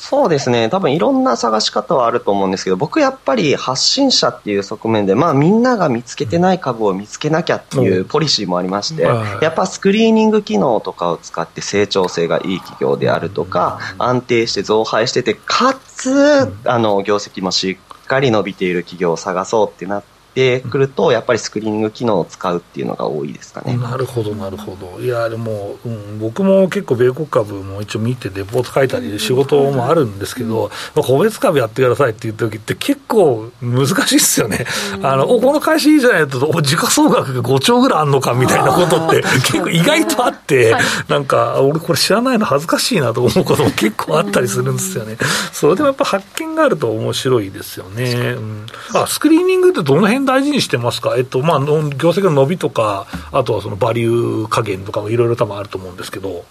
そうですね、多分いろんな探し方はあると思うんですけど、僕やっぱり発信者っていう側面で、まあみんなが見つけてない株を見つけなきゃっていうポリシーもありまして、やっぱスクリーニング機能とかを使って成長性がいい企業であるとか、安定して増配してて、かつ、あの、業績もしっかり伸びている企業を探そうってなって、てくると、やっぱりスクリーニング機能を使うっていうのが多いですかね。なるほど、なるほど。いや、でも、うん、僕も結構、米国株も一応見て、レポート書いたり、仕事もあるんですけど、まあ、個別株やってくださいっていう時って結構難しいっすよね。あの、お、この会社いいじゃないと、時価総額が5兆ぐらいあんのかみたいなことって [laughs] 結構意外とあって、なんか、俺これ知らないの恥ずかしいなと思うことも結構あったりするんですよね。それでもやっぱ発見があると面白いですよね。うん、あ、スクリーニングってどの辺大事にしてますか、えっとまあ、業績の伸びとか、あとはそのバリュー加減とかもいろいろ多分あると思うんですけど。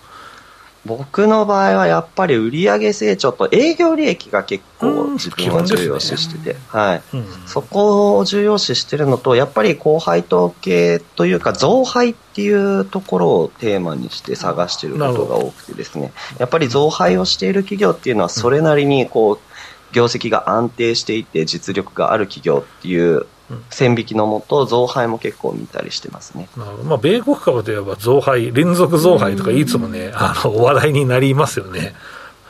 僕の場合はやっぱり売上成長と営業利益が結構自分は重要視してて、ね、はい、うん、そこを重要視してるのとやっぱり高配当系というか増配っていうところをテーマにして探してることが多くてですね。やっぱり増配をしている企業っていうのはそれなりにこう業績が安定していて実力がある企業っていう線引きのもと、増配も結構見たりしてますね。まあ、米国株といえば増配、連続増配とかいつもね、あの話題になりますよね。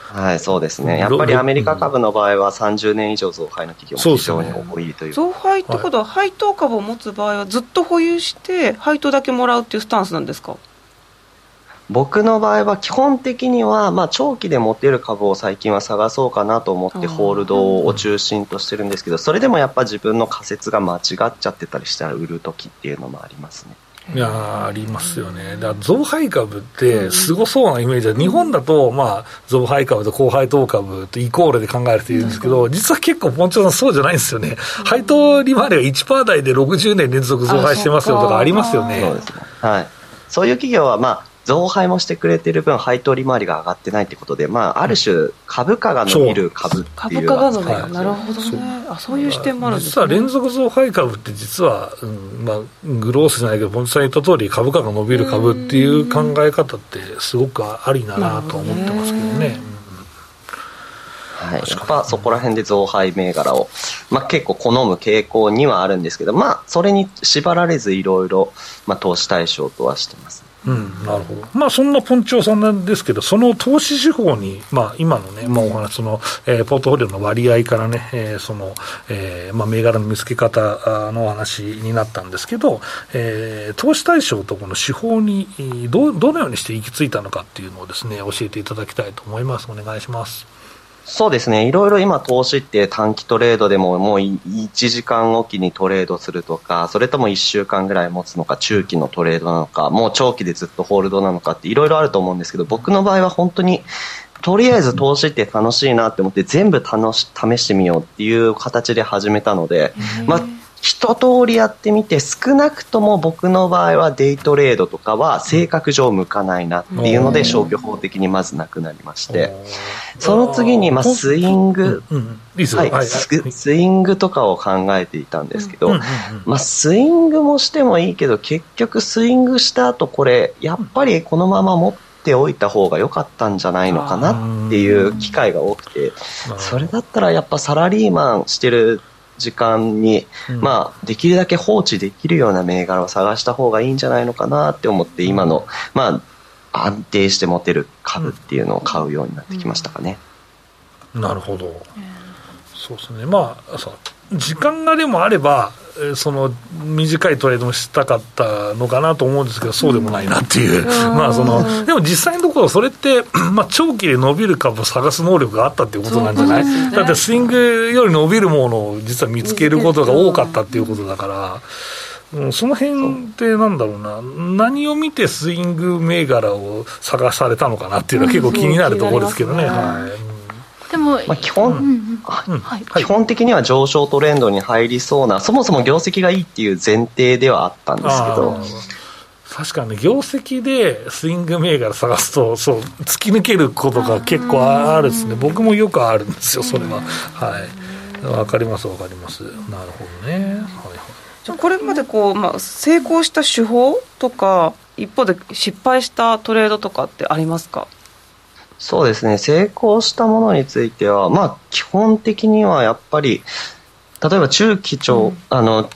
はい、そうですね。やっぱりアメリカ株の場合は30年以上増配の企業も非常に多いという。増配ってことは、配当株を持つ場合はずっと保有して、配当だけもらうっていうスタンスなんですか？僕の場合は基本的には、まあ、長期で持てる株を最近は探そうかなと思ってホールドを中心としてるんですけどそれでもやっぱ自分の仮説が間違っちゃってたりしたら売る時っていうのもありますね。いやありますよね、だから増配株ってすごそうなイメージ。で、日本だと、まあ、増配株と高配当株とイコールで考える人いるんですけど、実は結構、ポンチョさん、そうじゃないんですよね、配当利回りが1%台で60年連続増配してますよとかありますよね。そうですね。はい、そういう企業は、まあ増配もしてくれてる分、配当利回りが上がってないってことで、まあ、ある種、株価が伸びる株っていう株価が伸びる、なるほどね。あ、そういう視点もあるんです、ね、実は連続増配株って、実は、うんまあ、グロースじゃないけど、本さん言った通り、株価が伸びる株っていう考え方って、すごくありだなと思ってますけどね。はい、やっぱそこら辺で増配銘柄を、まあ、結構好む傾向にはあるんですけど、まあ、それに縛られずいろいろ、まあ、投資対象とはしてます。うん、なるほど。まあ、そんなポンチョさんなんですけど、その投資手法に、まあ、今のね、まあ、お話、その、えー、ポートフォリオの割合からね、えー、その、えー、まあ、銘柄の見つけ方のお話になったんですけど、えー、投資対象とこの手法に、ど、どのようにして行き着いたのかっていうのをですね、教えていただきたいと思います。お願いします。そうですね。いろいろ今投資って短期トレードでももう1時間おきにトレードするとか、それとも1週間ぐらい持つのか、中期のトレードなのか、もう長期でずっとホールドなのかっていろいろあると思うんですけど、僕の場合は本当にとりあえず投資って楽しいなって思って全部楽し試してみようっていう形で始めたので、まあ一通りやってみて少なくとも僕の場合はデイトレードとかは性格上向かないなっていうので消去法的にまずなくなりまして。その次にまあスイング、はい、スイングとかを考えていたんですけど、まあ、スイングもしてもいいけど結局スイングした後これやっぱりこのまま持っておいた方が良かったんじゃないのかなっていう機会が多くてそれだったらやっぱサラリーマンしてる時間に、うん、まあ、できるだけ放置できるような銘柄を探した方がいいんじゃないのかなって思って今の、まあ、安定して持てる株っていうのを買うようになってきましたかね。なるほど、そうですね。まあ時間がでもあればその短いトレードもしたかったのかなと思うんですけど、そうでもないなっていう、[laughs] まあそのでも実際のところ、それって、まあ、長期で伸びる株を探す能力があったっていうことなんじゃない、ね、だってスイングより伸びるものを実は見つけることが多かったっていうことだから。うん、その辺ってなんだろうな、何を見てスイング銘柄を探されたのかなっていうのは結構気になるところですけどね。はいでも、まあ、基本、うんはい、基本的には上昇トレンドに入りそうな、そもそも業績がいいっていう前提ではあったんですけど。確かに、業績でスイング銘柄探すと、そう、突き抜けることが結構あるですね。僕もよくあるんですよ、それは。はい。わかります、わかります。なるほどね。はいはい。じゃこれまでこう、まあ、成功した手法とか、一方で失敗したトレードとかってありますかそうですね、成功したものについては、まあ、基本的にはやっぱり、例えば中期長、うん、あの、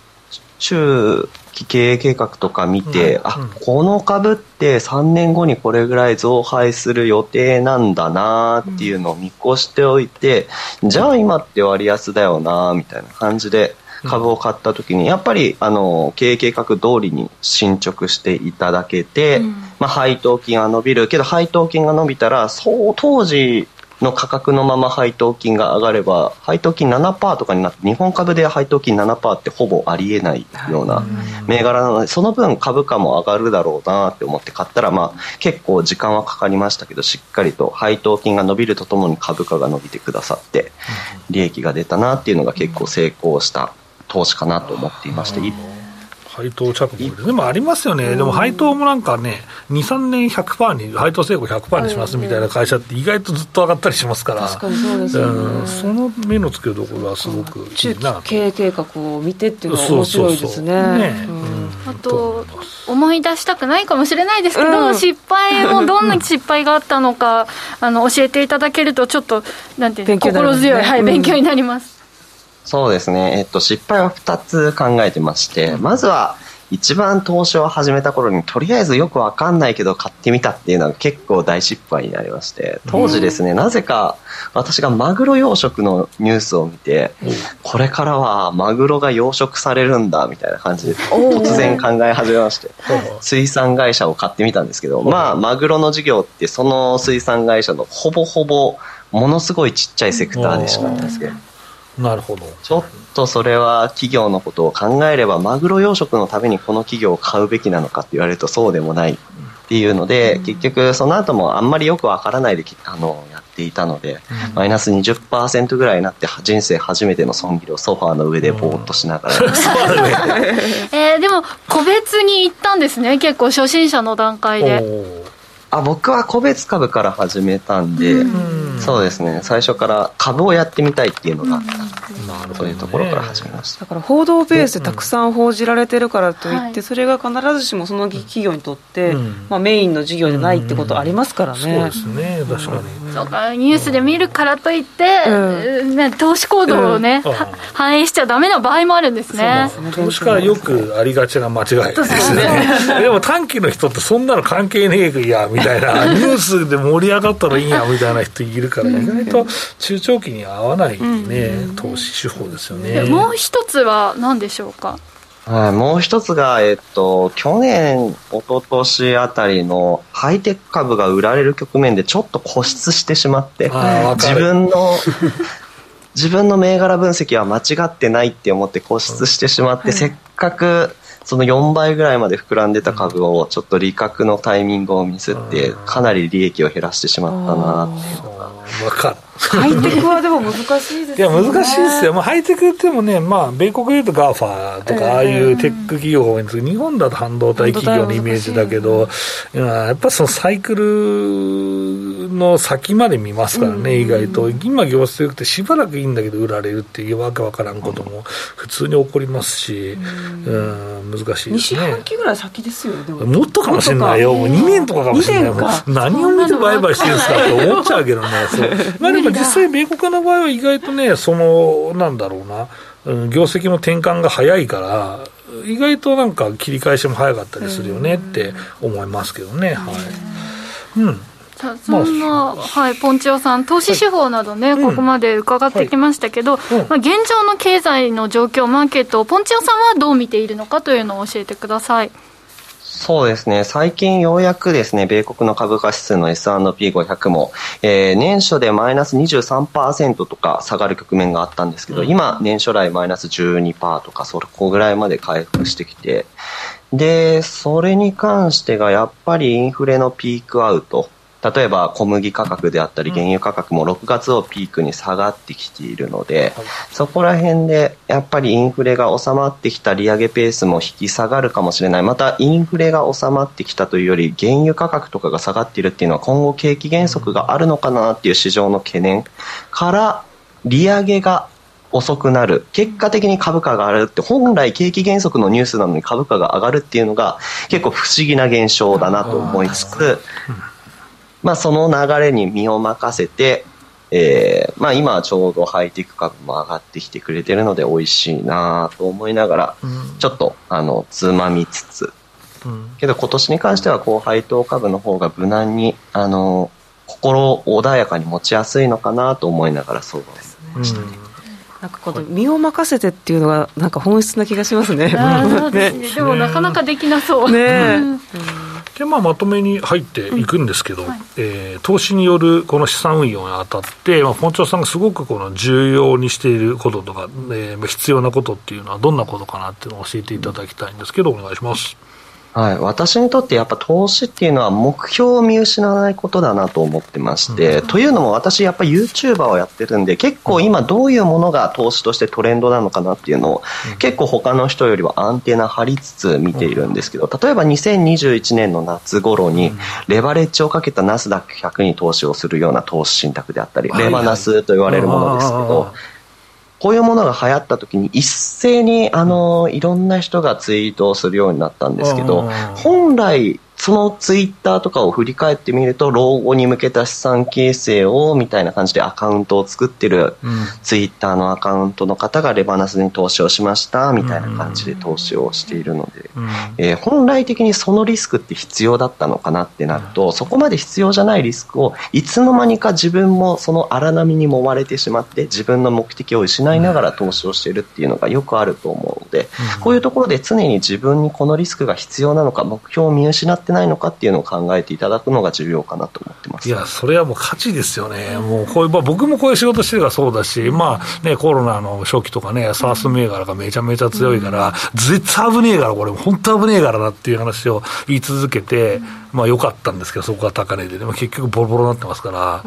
中期経営計画とか見て、うん、あ、この株って3年後にこれぐらい増配する予定なんだなっていうのを見越しておいて、じゃあ今って割安だよなみたいな感じで、株を買った時にやっぱりあの経営計画通りに進捗していただけて、うん、まあ、配当金は伸びるけど配当金が伸びたらそう当時の価格のまま配当金が上がれば配当金7%とかになって日本株で配当金7%ってほぼありえないような銘柄なのでその分株価も上がるだろうなって思って買ったらまあ結構時間はかかりましたけどしっかりと配当金が伸びるとともに株価が伸びてくださって利益が出たなっていうのが結構成功した投資かなと思っていまして、配当着目で、でもありますよね、でも配当もなんかね、2、3年100%に、配当成功100%にしますみたいな会社って、意外とずっと上がったりしますから、確かにそうですよね、その目の付けどころはすごくいいな経営計画を見てっていうのは面白いですね。あと思い出したくないかもしれないですけど、うん、失敗もどんな失敗があったのかあの教えていただけるとちょっとなんていう、ね、心強い、はい、勉強になります。そうですね。えっと、失敗は2つ考えてまして、まずは、一番投資を始めた頃にとりあえずよくわかんないけど買ってみたっていうのは結構大失敗になりまして当時ですねなぜか私がマグロ養殖のニュースを見てこれからはマグロが養殖されるんだみたいな感じで突然考え始めまして水産会社を買ってみたんですけどまあマグロの事業ってその水産会社のほぼほぼものすごいちっちゃいセクターでしかないんですけど。なるほど。ちょっとそれは企業のことを考えればマグロ養殖のためにこの企業を買うべきなのかって言われるとそうでもないっていうので、結局その後もあんまりよくわからないであのやっていたので、うん、マイナス20%ぐらいになって人生初めての損切りをソファーの上でぼーっとしながら、うん、[laughs] えー、でも個別に行ったんですね結構初心者の段階で。あ僕は個別株から始めたんで、うん、そうですね。最初から株をやってみたいっていうのが、うん、そういうところから始めました。だから報道ベースでたくさん報じられてるからといって、それが必ずしもその企業にとって、まあ、メインの事業じゃないってことありますからね、そうですね。確かに、そうかニュースで見るからといって、ね、投資行動をね、反映しちゃダメな場合もあるんですね。投資家はよくありがちな間違いですね。[laughs] でも短期の人ってそんなの関係ねえやみたいな。ニュースで盛り上がったらいいやみたいな人いるから意外と中長期に合わないね、投資手法ですよね。もう一つは何でしょうか？はい、もう一つが、えっと、去年、一昨年あたりのハイテク株が売られる局面でちょっと固執してしまって、自分の、[laughs] 自分の銘柄分析は間違ってないって思って固執してしまって、せっかくその4倍ぐらいまで膨らんでた株をちょっと利確のタイミングをミスってかなり利益を減らしてしまったなっていうのが分かるハイテクはでも難しいですね。いや、難しいですよ。まあ、ハイテクってもね、まあ、米国でいうと GAFA とか、ああいうテック企業が多いんですけど、日本だと半導体企業のイメージだけど、やっぱそのサイクルの先まで見ますからね、意外と。今業績良くてしばらくいいんだけど売られるっていうわけわからんことも普通に起こりますし、うん、難しいですね。2四半期ぐらい先ですよね。もっとかもしれないよ。もう2年とかかもしれない。何を見て売買してるんですかって思っちゃうけどね。[laughs] まあでも実際、米国の場合は意外とね、その、なんだろうな、うん、業績の転換が早いから、意外となんか切り返しも早かったりするよねって思いますけどね。はい。うん。そんな、はい、ポンチオさん、投資手法などね、ここまで伺ってきましたけど、まあ、現状の経済の状況、マーケットを、ポンチオさんはどう見ているのかというのを教えてください。そうですね。最近ようやくですね、米国の株価指数の S&P500 も、えー、年初でマイナス23%とか下がる局面があったんですけど、うん、今、年初来マイナス12%とか、そこぐらいまで回復してきて、で、それに関してがやっぱりインフレのピークアウト例えば小麦価格であったり原油価格も6月をピークに下がってきているので、そこら辺でやっぱりインフレが収まってきた利上げペースも引き下がるかもしれない。またインフレが収まってきたというより原油価格とかが下がっているっていうのは今後景気減速があるのかなっていう市場の懸念から利上げが遅くなる。結果的に株価が上がるって、本来景気減速のニュースなのに株価が上がるっていうのが結構不思議な現象だなと思いつつ、まあ、その流れに身を任せて、えーまあ、今はちょうどハイテク株も上がってきてくれてるので美味しいなと思いながら、うん、ちょっとあのつまみつつ、うん、けど今年に関しては高配当株の方が無難にあの心穏やかに持ちやすいのかなと思いながら相場をしたり、うん。なんかこの身を任せてっていうのがなんか本質な気がしますね。[laughs] ね。でもなかなかできなそう。ね、うんでまあ、まとめに入っていくんですけど、うんはい、えー、投資によるこの資産運用にあたって、まあ、本庁さんがすごくこの重要にしていることとか、えー、必要なことっていうのはどんなことかなっていうのを教えていただきたいんですけどお願いします。はい、私にとってやっぱ投資っていうのは目標を見失わないことだなと思ってまして、うん、というのも私やっぱ YouTuber をやってるんで結構今どういうものが投資としてトレンドなのかなっていうのを、うん、結構他の人よりはアンテナ張りつつ見ているんですけど例えば2021年の夏頃にレバレッジをかけたナスダック100に投資をするような投資信託であったり、レバナスと言われるものですけど、こういうものが流行った時に一斉にあのいろんな人がツイートをするようになったんですけど本来そのツイッターとかを振り返ってみると、老後に向けた資産形成をみたいな感じでアカウントを作ってる、ツイッターのアカウントの方がレバナスに投資をしましたみたいな感じで投資をしているので、えー、本来的にそのリスクって必要だったのかなってなると、そこまで必要じゃないリスクをいつの間にか自分もその荒波に揉まれてしまって自分の目的を失いながら投資をしているっていうのがよくあると思うので、こういうところで常に自分にこのリスクが必要なのか目標を見失ってってないのかっていうのを考えていただくのが重要かなと思ってます。いや、それはもう価値ですよね、もうこういう、まあ、僕もこういう仕事してるからそうだし、まあね、コロナの初期とかね、サース銘柄がめちゃめちゃ強いから、絶対危ねえから、これ、本当危ねえからなっていう話を言い続けて、まあ良かったんですけど、そこが高値で、でも結局ボロボロになってますから、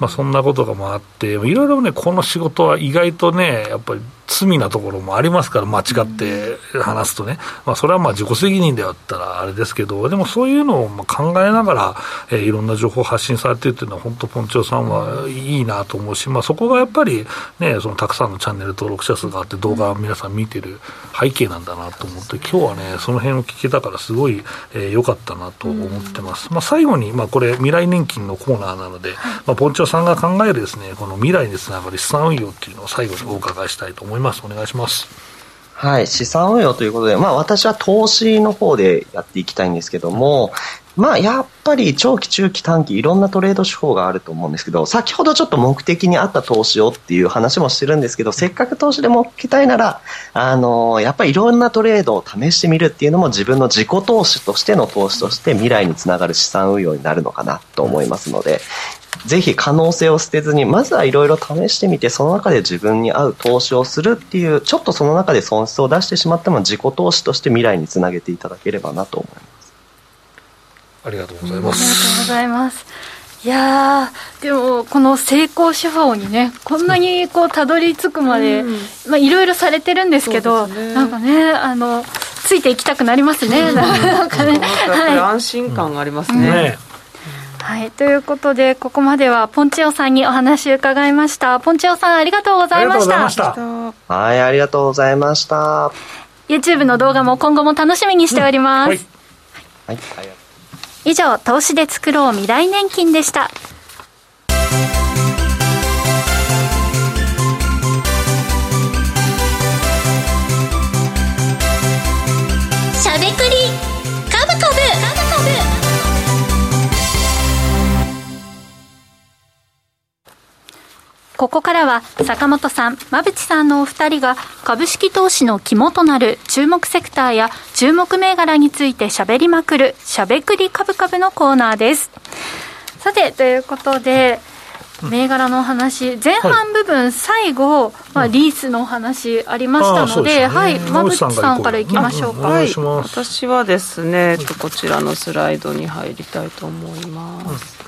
まあそんなことがもあって、いろいろね、この仕事は意外とね、やっぱり罪なところもありますから、間違って話すとね、まあ、それはまあ自己責任であったらあれですけど、でもそういうのをまあ考えながら、えー、いろんな情報を発信されてるっていうのは、本当、ポンチョさんはいいなと思うし、まあ、そこがやっぱり、ね、そのたくさんのチャンネル登録者数があって、動画を皆さん見てる背景なんだなと思って、今日はね、その辺を聞けたから、すごい良、えー、かったなと思ってます。まあ、最後に、まあ、これ、未来年金のコーナーなので、まあ、ポンチョさんが考えるですね、この未来につながる資産運用っていうのを最後にお伺いしたいと思います。お願いします。はい、資産運用ということで、まあ私は投資の方でやっていきたいんですけども、まあやっぱり長期、中期、短期いろんなトレード手法があると思うんですけど、先ほどちょっと目的に合った投資をっていう話もしてるんですけど、せっかく投資で儲けたいなら、あのやっぱりいろんなトレードを試してみるっていうのも自分の自己投資としての投資として未来につながる資産運用になるのかなと思いますので、ぜひ可能性を捨てずに、まずはいろいろ試してみて、その中で自分に合う投資をするっていう、ちょっとその中で損失を出してしまっても自己投資として未来につなげていただければなと思います。ありがとうございます。ありがとうございます。いやでもこの成功手法にねこんなにこうたどり着くまで、まあいろいろされてるんですけど、ね、なんかねあのついていきたくなりますね、なんかね、はい、安心感がありますね。ねはい、ということで、ここまではポンチオさんにお話伺いました。ポンチオさん、ありがとうございました。はい、ありがとうございました。YouTube の動画も今後も楽しみにしております。うん、はい、はい、以上、投資で作ろう未来年金でした。ここからは坂本さん、馬淵さんのお二人が株式投資の肝となる注目セクターや注目銘柄について喋りまくるしゃべくり株株のコーナーです。さて、ということで、銘柄の話、前半部分、最後、まあ、リースのお話ありましたので、はい、馬淵さんからいきましょうか。はい、私はですね、こちらのスライドに入りたいと思います。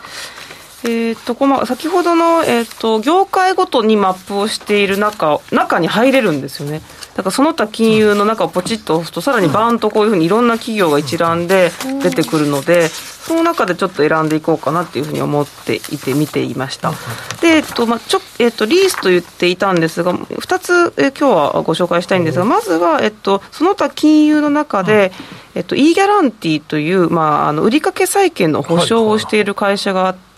えーとこの先ほどの、えーと、業界ごとにマップをしている中中に入れるんですよね。だからその他金融の中をポチッと押すと、さらにバーンとこういうふうにいろんな企業が一覧で出てくるので、その中でちょっと選んでいこうかなっていうふうに思っていて見ていました。で、えっとまあちょえっと、リースと言っていたんですが、2つ、え今日はご紹介したいんですが、まずは、えっと、その他金融の中で、えっと、e ギャランティという、まあ、あの売掛債権の保証をしている会社があって、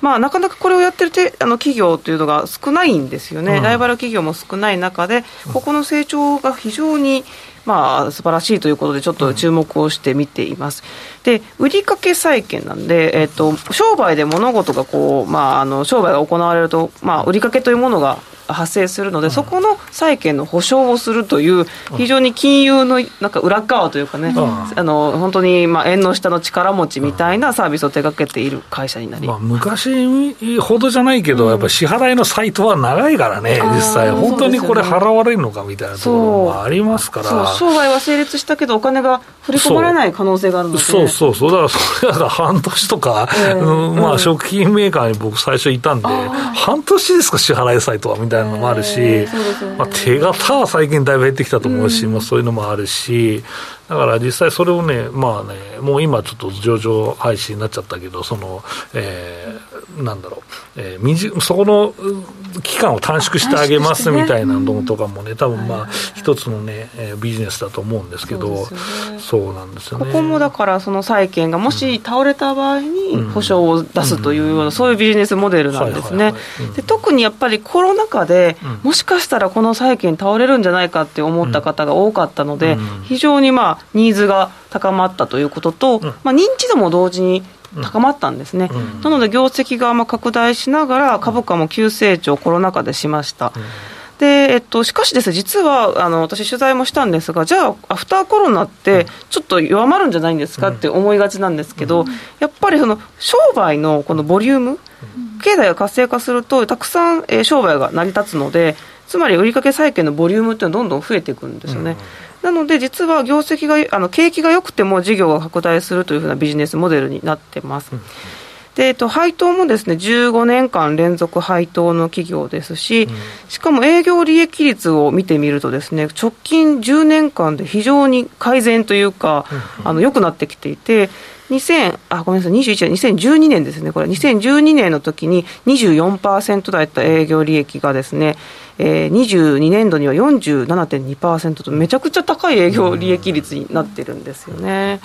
まあ、なかなかこれをやってるてあの企業というのが少ないんですよね、うん、ライバル企業も少ない中で、ここの成長が非常にまあ素晴らしいということで、ちょっと注目をして見ています。で、売掛債権なんで、えっ、と、商売で物事がこう、まあ、あの、商売が行われると、まあ、売掛というものが発生するので、そこの債権の保証をするという、非常に金融のなんか裏側というかね、あの本当にまあ縁の下の力持ちみたいなサービスを手掛けている会社になり、まあ、昔ほどじゃないけど、やっぱり支払いのサイトは長いからね、実際、本当にこれ払われるのかみたいなところもありますから、商売は成立したけど、お金が振り込まれない可能性があるので、そうそうそう、だからそれら半年とか、まあ、食品メーカーに僕、最初いたんで、半年ですか、支払いサイトはみたいな。たいなのもあるし、ね、まあ、手形は最近だいぶ減ってきたと思うし、うん、まあ、そういうのもあるし、だから実際それをね、まあね、もう今ちょっと上場廃止になっちゃったけど、その、えー、なんだろう、えー、そこの期間を短縮してあげますみたいなのとかもね、多分まあ、一つのね、えー、ビジネスだと思うんですけど、そうなんですよね。ここもだから、その債券がもし倒れた場合に保証を出すというような、そういうビジネスモデルなんですね。特にやっぱりコロナ禍で、もしかしたらこの債券倒れるんじゃないかって思った方が多かったので、非常にまあ、ニーズが高まったということと、まあ、認知度も同時に高まったんですね、なので業績がまあ拡大しながら株価も急成長コロナ禍でしました、で、えっと、しかしですね、実はあの私、取材もしたんですが、じゃあ、アフターコロナって、ちょっと弱まるんじゃないんですか？って思いがちなんですけど、やっぱりその商売のこのボリューム、経済が活性化すると、たくさん、えー、商売が成り立つので、つまり売掛債券のボリュームっていうのはどんどん増えていくんですよね。なので、実は業績が、あの景気が良くても事業が拡大するというふうなビジネスモデルになってます。で、えっと、配当もですね、15年間連続配当の企業ですし、しかも営業利益率を見てみるとですね、直近10年間で非常に改善というか、あの、良くなってきていて、2000あごめんなさい、21年、2012年ですね、これ、2012年の時に24%だった営業利益がですね、えー、22年度には47.2%と、めちゃくちゃ高い営業利益率になってるんですよね。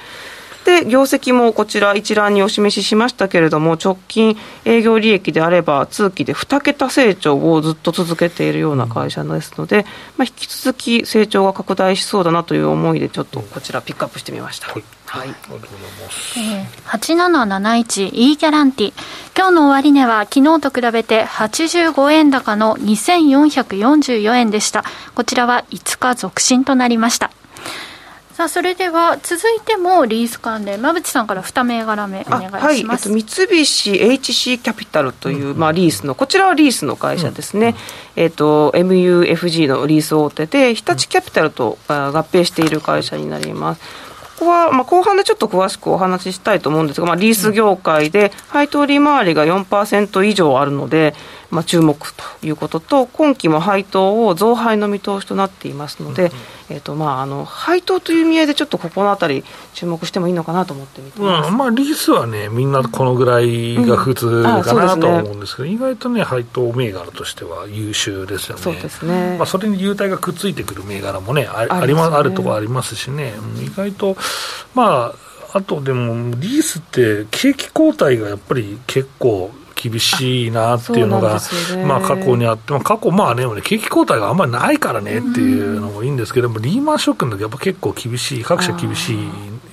で、業績もこちら一覧にお示ししましたけれども、直近営業利益であれば、通期で2桁成長をずっと続けているような会社ですので、まあ、引き続き成長が拡大しそうだなという思いで、ちょっとこちら、ピックアップしてみました。はいはい、ありがとうございます。えー、8771 E ギャランティ今日の終値は昨日と比べて85円高の2444円でした。こちらは5日続伸となりました。さあそれでは続いてもリース関連馬淵さんから2銘柄目お願いします、はい。えっと、三菱 HC キャピタルという、まあ、リースのこちらはリースの会社ですね、うん、えっと、MUFG のリース大手で日立キャピタルと合併している会社になります。ここは、まあ、後半でちょっと詳しくお話ししたいと思うんですが、まあ、リース業界で配当利回りが4%以上あるので、まあ、注目ということと、今期も配当を増配の見通しとなっていますので、うん、えーとまあ、あの配当という意味合いで、ちょっとここのあたり、注目してもいいのかなと思ってみてます、まあ、リースはね、みんなこのぐらいが普通かな、と思うんですけど、意外とね、配当銘柄としては優秀ですよね、そうですね。まあ、それに優待がくっついてくる銘柄もね、あありま、あるところありますしね、意外と、まあ、あとでも、リースって景気後退がやっぱり結構厳しいなっていうのが、ね、まあ、過去にあって、まあ、過去、まあね、景気後退があんまりないからねっていうのもいいんですけども、リーマンショックの時やっぱ結構厳しい、各社厳しい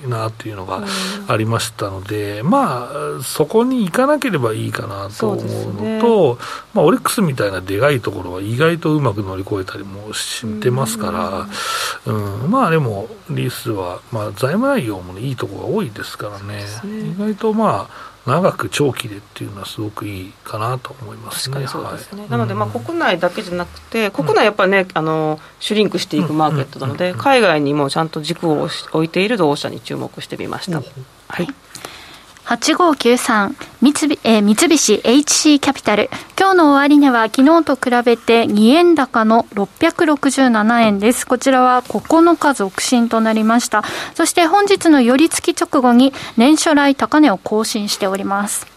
なっていうのがありましたので、まあ、そこに行かなければいいかなと思うのと、ね、まあ、オリックスみたいなでかいところは意外とうまく乗り越えたりもしてますから、うん、うん、まあでも、リースは、まあ、財務内容も、ね、いいところが多いですからね、ね。意外とまあ、長く長期でっていうのはすごくいいかなと思いますね。そうですね、はい、なので、まあ、国内だけじゃなくて、国内やっぱりね、あのシュリンクしていくマーケットなので、海外にもちゃんと軸を置いている同社に注目してみました。はい。8593三菱,、えー、三菱 HC キャピタル今日の終値は昨日と比べて2円高の667円です。こちらは9日続伸となりました。そして本日の寄り付き直後に年初来高値を更新しております。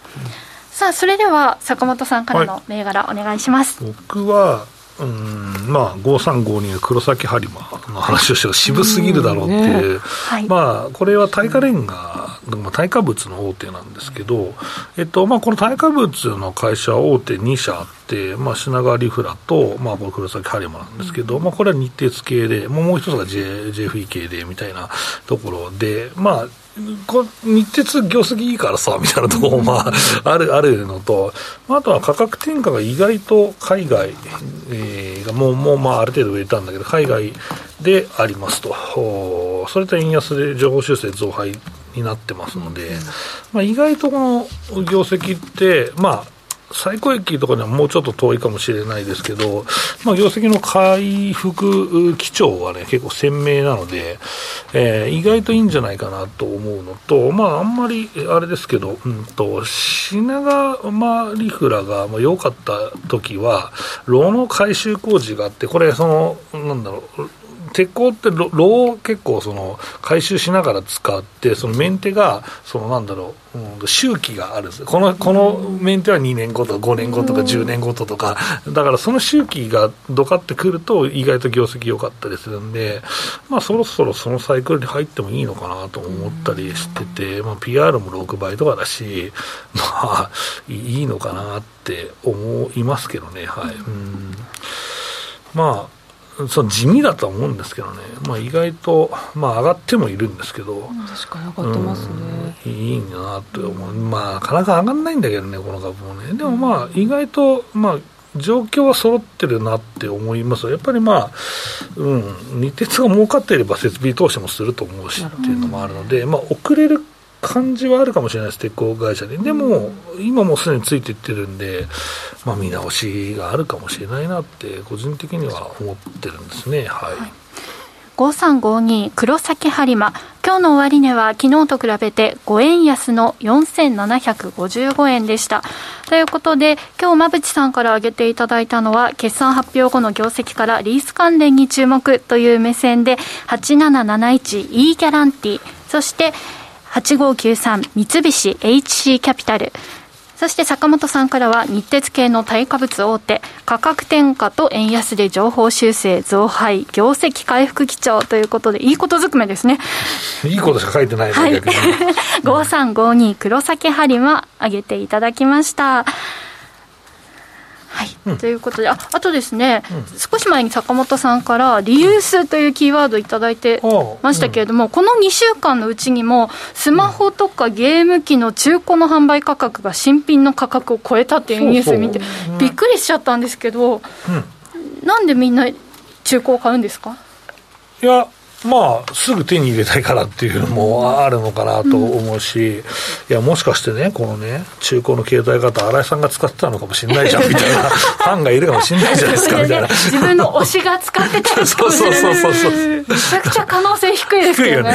さあそれでは坂本さんからの銘柄お願いします、はい、僕はうんまあ、5352の黒崎播磨の話をして渋すぎるだろうっていう、ねはい、まあ、これは耐火レンガ、まあ耐火物の大手なんですけど、えっとまあ、この耐火物の会社大手2社あって、まあ、品川リフラと、まあ、この黒崎播磨なんですけど、まあ、これは日鉄系で、もう一つが J JFE 系でみたいなところで、まあ、こ日鉄業績いいからさみたいなところも、まあ、あるあるのと、あとは価格転嫁が意外と海外、えー、がもうもうまあある程度売れたんだけど、海外でありますと、それと円安で情報修正増配になってますので、まあ、意外とこの業績って、まあ、最高益とかにはもうちょっと遠いかもしれないですけど、まあ、業績の回復基調はね、結構鮮明なので、えー、意外といいんじゃないかなと思うのと、まあ、あんまり、あれですけど、うんと、品川リフラが良かった時は、炉の改修工事があって、これ、その、なんだろう、鉄鋼って炉を結構その回収しながら使ってそのメンテがそのなんだろう、うん、周期があるんです。このこのメンテは2年後とか5年後とか10年後ととか。だからその周期がどかってくると意外と業績良かったりするんで、まあ、そろそろそのサイクルに入ってもいいのかなと思ったりしてて、まあ、PR も6倍とかだしまあいいのかなって思いますけどね。はい。うん。まあその地味だと思うんですけどね、まあ、意外と、まあ、上がってもいるんですけど、確かに上がってますね、うん、いいなって思う、まあ、なかなか上がらないんだけどね、この株もね、でもまあ、意外と、まあ、状況は揃ってるなって思いますやっぱりまあ、うん、日鉄が儲かっていれば設備投資もすると思うしっていうのもあるので、まあ、遅れる感じはあるかもしれないです、鉄鋼会社で、でも、今もすでについていってるんで、まあ、見直しがあるかもしれないなって、個人的には思ってるんですね。はい、はい。5352黒崎播磨。今日の終値は昨日と比べて5円安の4755円でした。ということで今日馬淵さんから挙げていただいたのは決算発表後の業績からリース関連に注目という目線で 8771E ギャランティ。そして8593三菱 HC キャピタルそして坂本さんからは日鉄系の対価物大手価格転嫁と円安で情報修正増配業績回復基調ということでいいことずくめですね。いいことしか書いてないの、はい、[laughs] 5352黒崎播磨上げていただきましたはい、うん、ということでああとですね、うん、少し前に坂本さんからリユースというキーワード頂いてましたけれども、う。ん、この2週間のうちにもスマホとかゲーム機の中古の販売価格が新品の価格を超えたっていうニュース見てびっくりしちゃったんですけど、なんでみんな中古を買うんですか？いやまあ、すぐ手に入れたいからっていうのもあるのかなと思うし、いや、もしかしてね、このね、中古の携帯型、新井さんが使ってたのかもしれないじゃんみたいな、[laughs] ファンがいるかもしれないじゃないですかみたいな。自分の推しが使ってたりそうそうそうそうそう。めちゃくちゃ可能性低いですよね。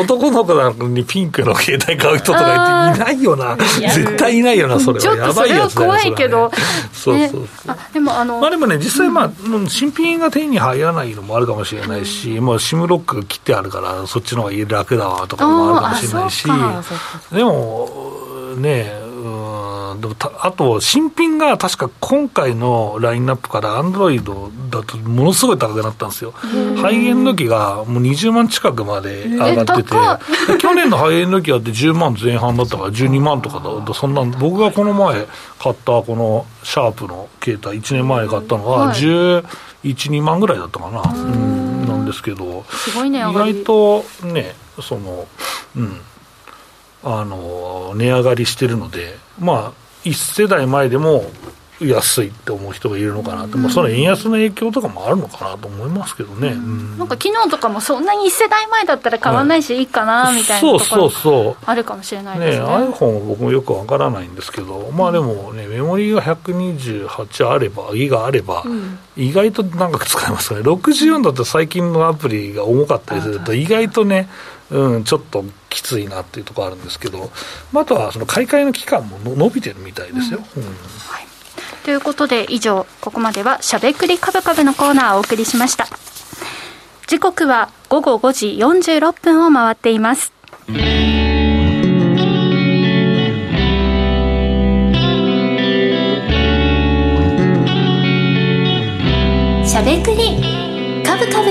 男の子なのにピンクの携帯買う人とかいないよな、絶対いないよな、それは。やばいやつだよ怖いけど。そうそうそう。でも、あの、まあでもね、実際、まあ、新品が手に入らないのもあるかもしれないし、し、もうシムロック切ってあるから、そっちの方が楽だわとかもあるかもしれないし、でも、ねうんあと、新品が確か今回のラインナップから、アンドロイドだとものすごい高くなったんですよ、ハイエンド機がもう20万近くまで上がってて、去年のハイエンド機だって10万前半だったから、12万とかだそんな僕がこの前買ったこのシャープの携帯、1年前に買ったのが、11、2万ぐらいだったかな。うんですけど、すごいね、意外とね、その、うん、あの、値上がりしてるので、まあ、1世代前でも安いって思う人がいるのかなと、うん、その円安の影響とかもあるのかなと思いますけどね、うん、なんか昨日とかもそんなに1世代前だったら買わないしいいかなみたいなところあるかもしれないですね。ね iPhone は僕もよくわからないんですけど、まあでもね、メモリーが128あれば、ギガあれば、意外と長く使えますね、64だと最近のアプリが重かったりすると、意外とね、うん、ちょっときついなっていうところあるんですけど、まあ、あとはその買い替えの期間も伸びてるみたいですよ。うん、はいということで以上ここまではしゃべくりカブカブのコーナーをお送りしました。時刻は午後5時46分を回っています。しゃべくりカブカブ。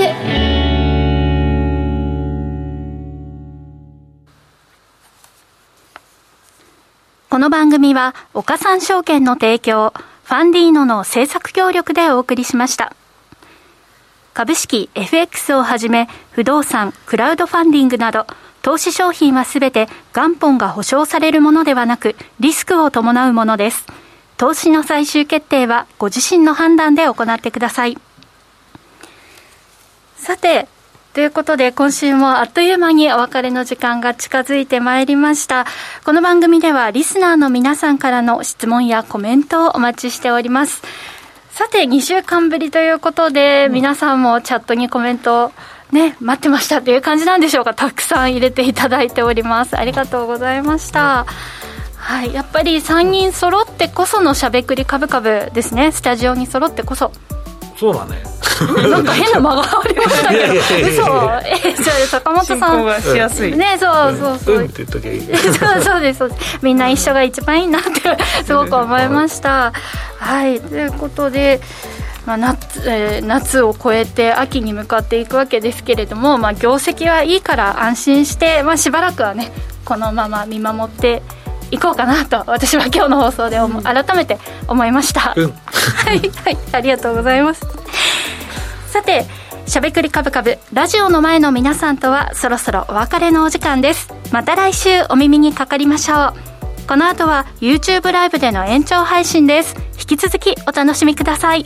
この番組は岡三証券の提供ファンディーノの制作協力でお送りしました。株式 FX をはじめ不動産、クラウドファンディングなど投資商品はすべて元本が保証されるものではなくリスクを伴うものです。投資の最終決定はご自身の判断で行ってください。さて、ということで、今週もあっという間にお別れの時間が近づいてまいりました。この番組では、リスナーの皆さんからの質問やコメントをお待ちしております。さて、2週間ぶりということで、うん、皆さんもチャットにコメントね、待ってましたっていう感じなんでしょうか。たくさん入れていただいております。ありがとうございました。はい、やっぱり3人揃ってこそのしゃべくりカブカブですね。スタジオに揃ってこそ。そうだね。なんか変な間がありましたけど。嘘。え、じゃあ坂本さん。がしやすい。ね、そうそうそう。うんって言っときゃいい。[laughs] そうそうです。みんな一緒が一番いいなってすごく思いました。はい、ということで。まあ夏えー、夏を越えて秋に向かっていくわけですけれども、まあ、業績はいいから安心して、まあ、しばらくはねこのまま見守っていこうかなと私は今日の放送で、うん、改めて思いました、うん、はい、はい、ありがとうございます。さてしゃべくりカブカブラジオの前の皆さんとはそろそろお別れのお時間です。また来週お耳にかかりましょう。この後は YouTube ライブでの延長配信です。引き続きお楽しみください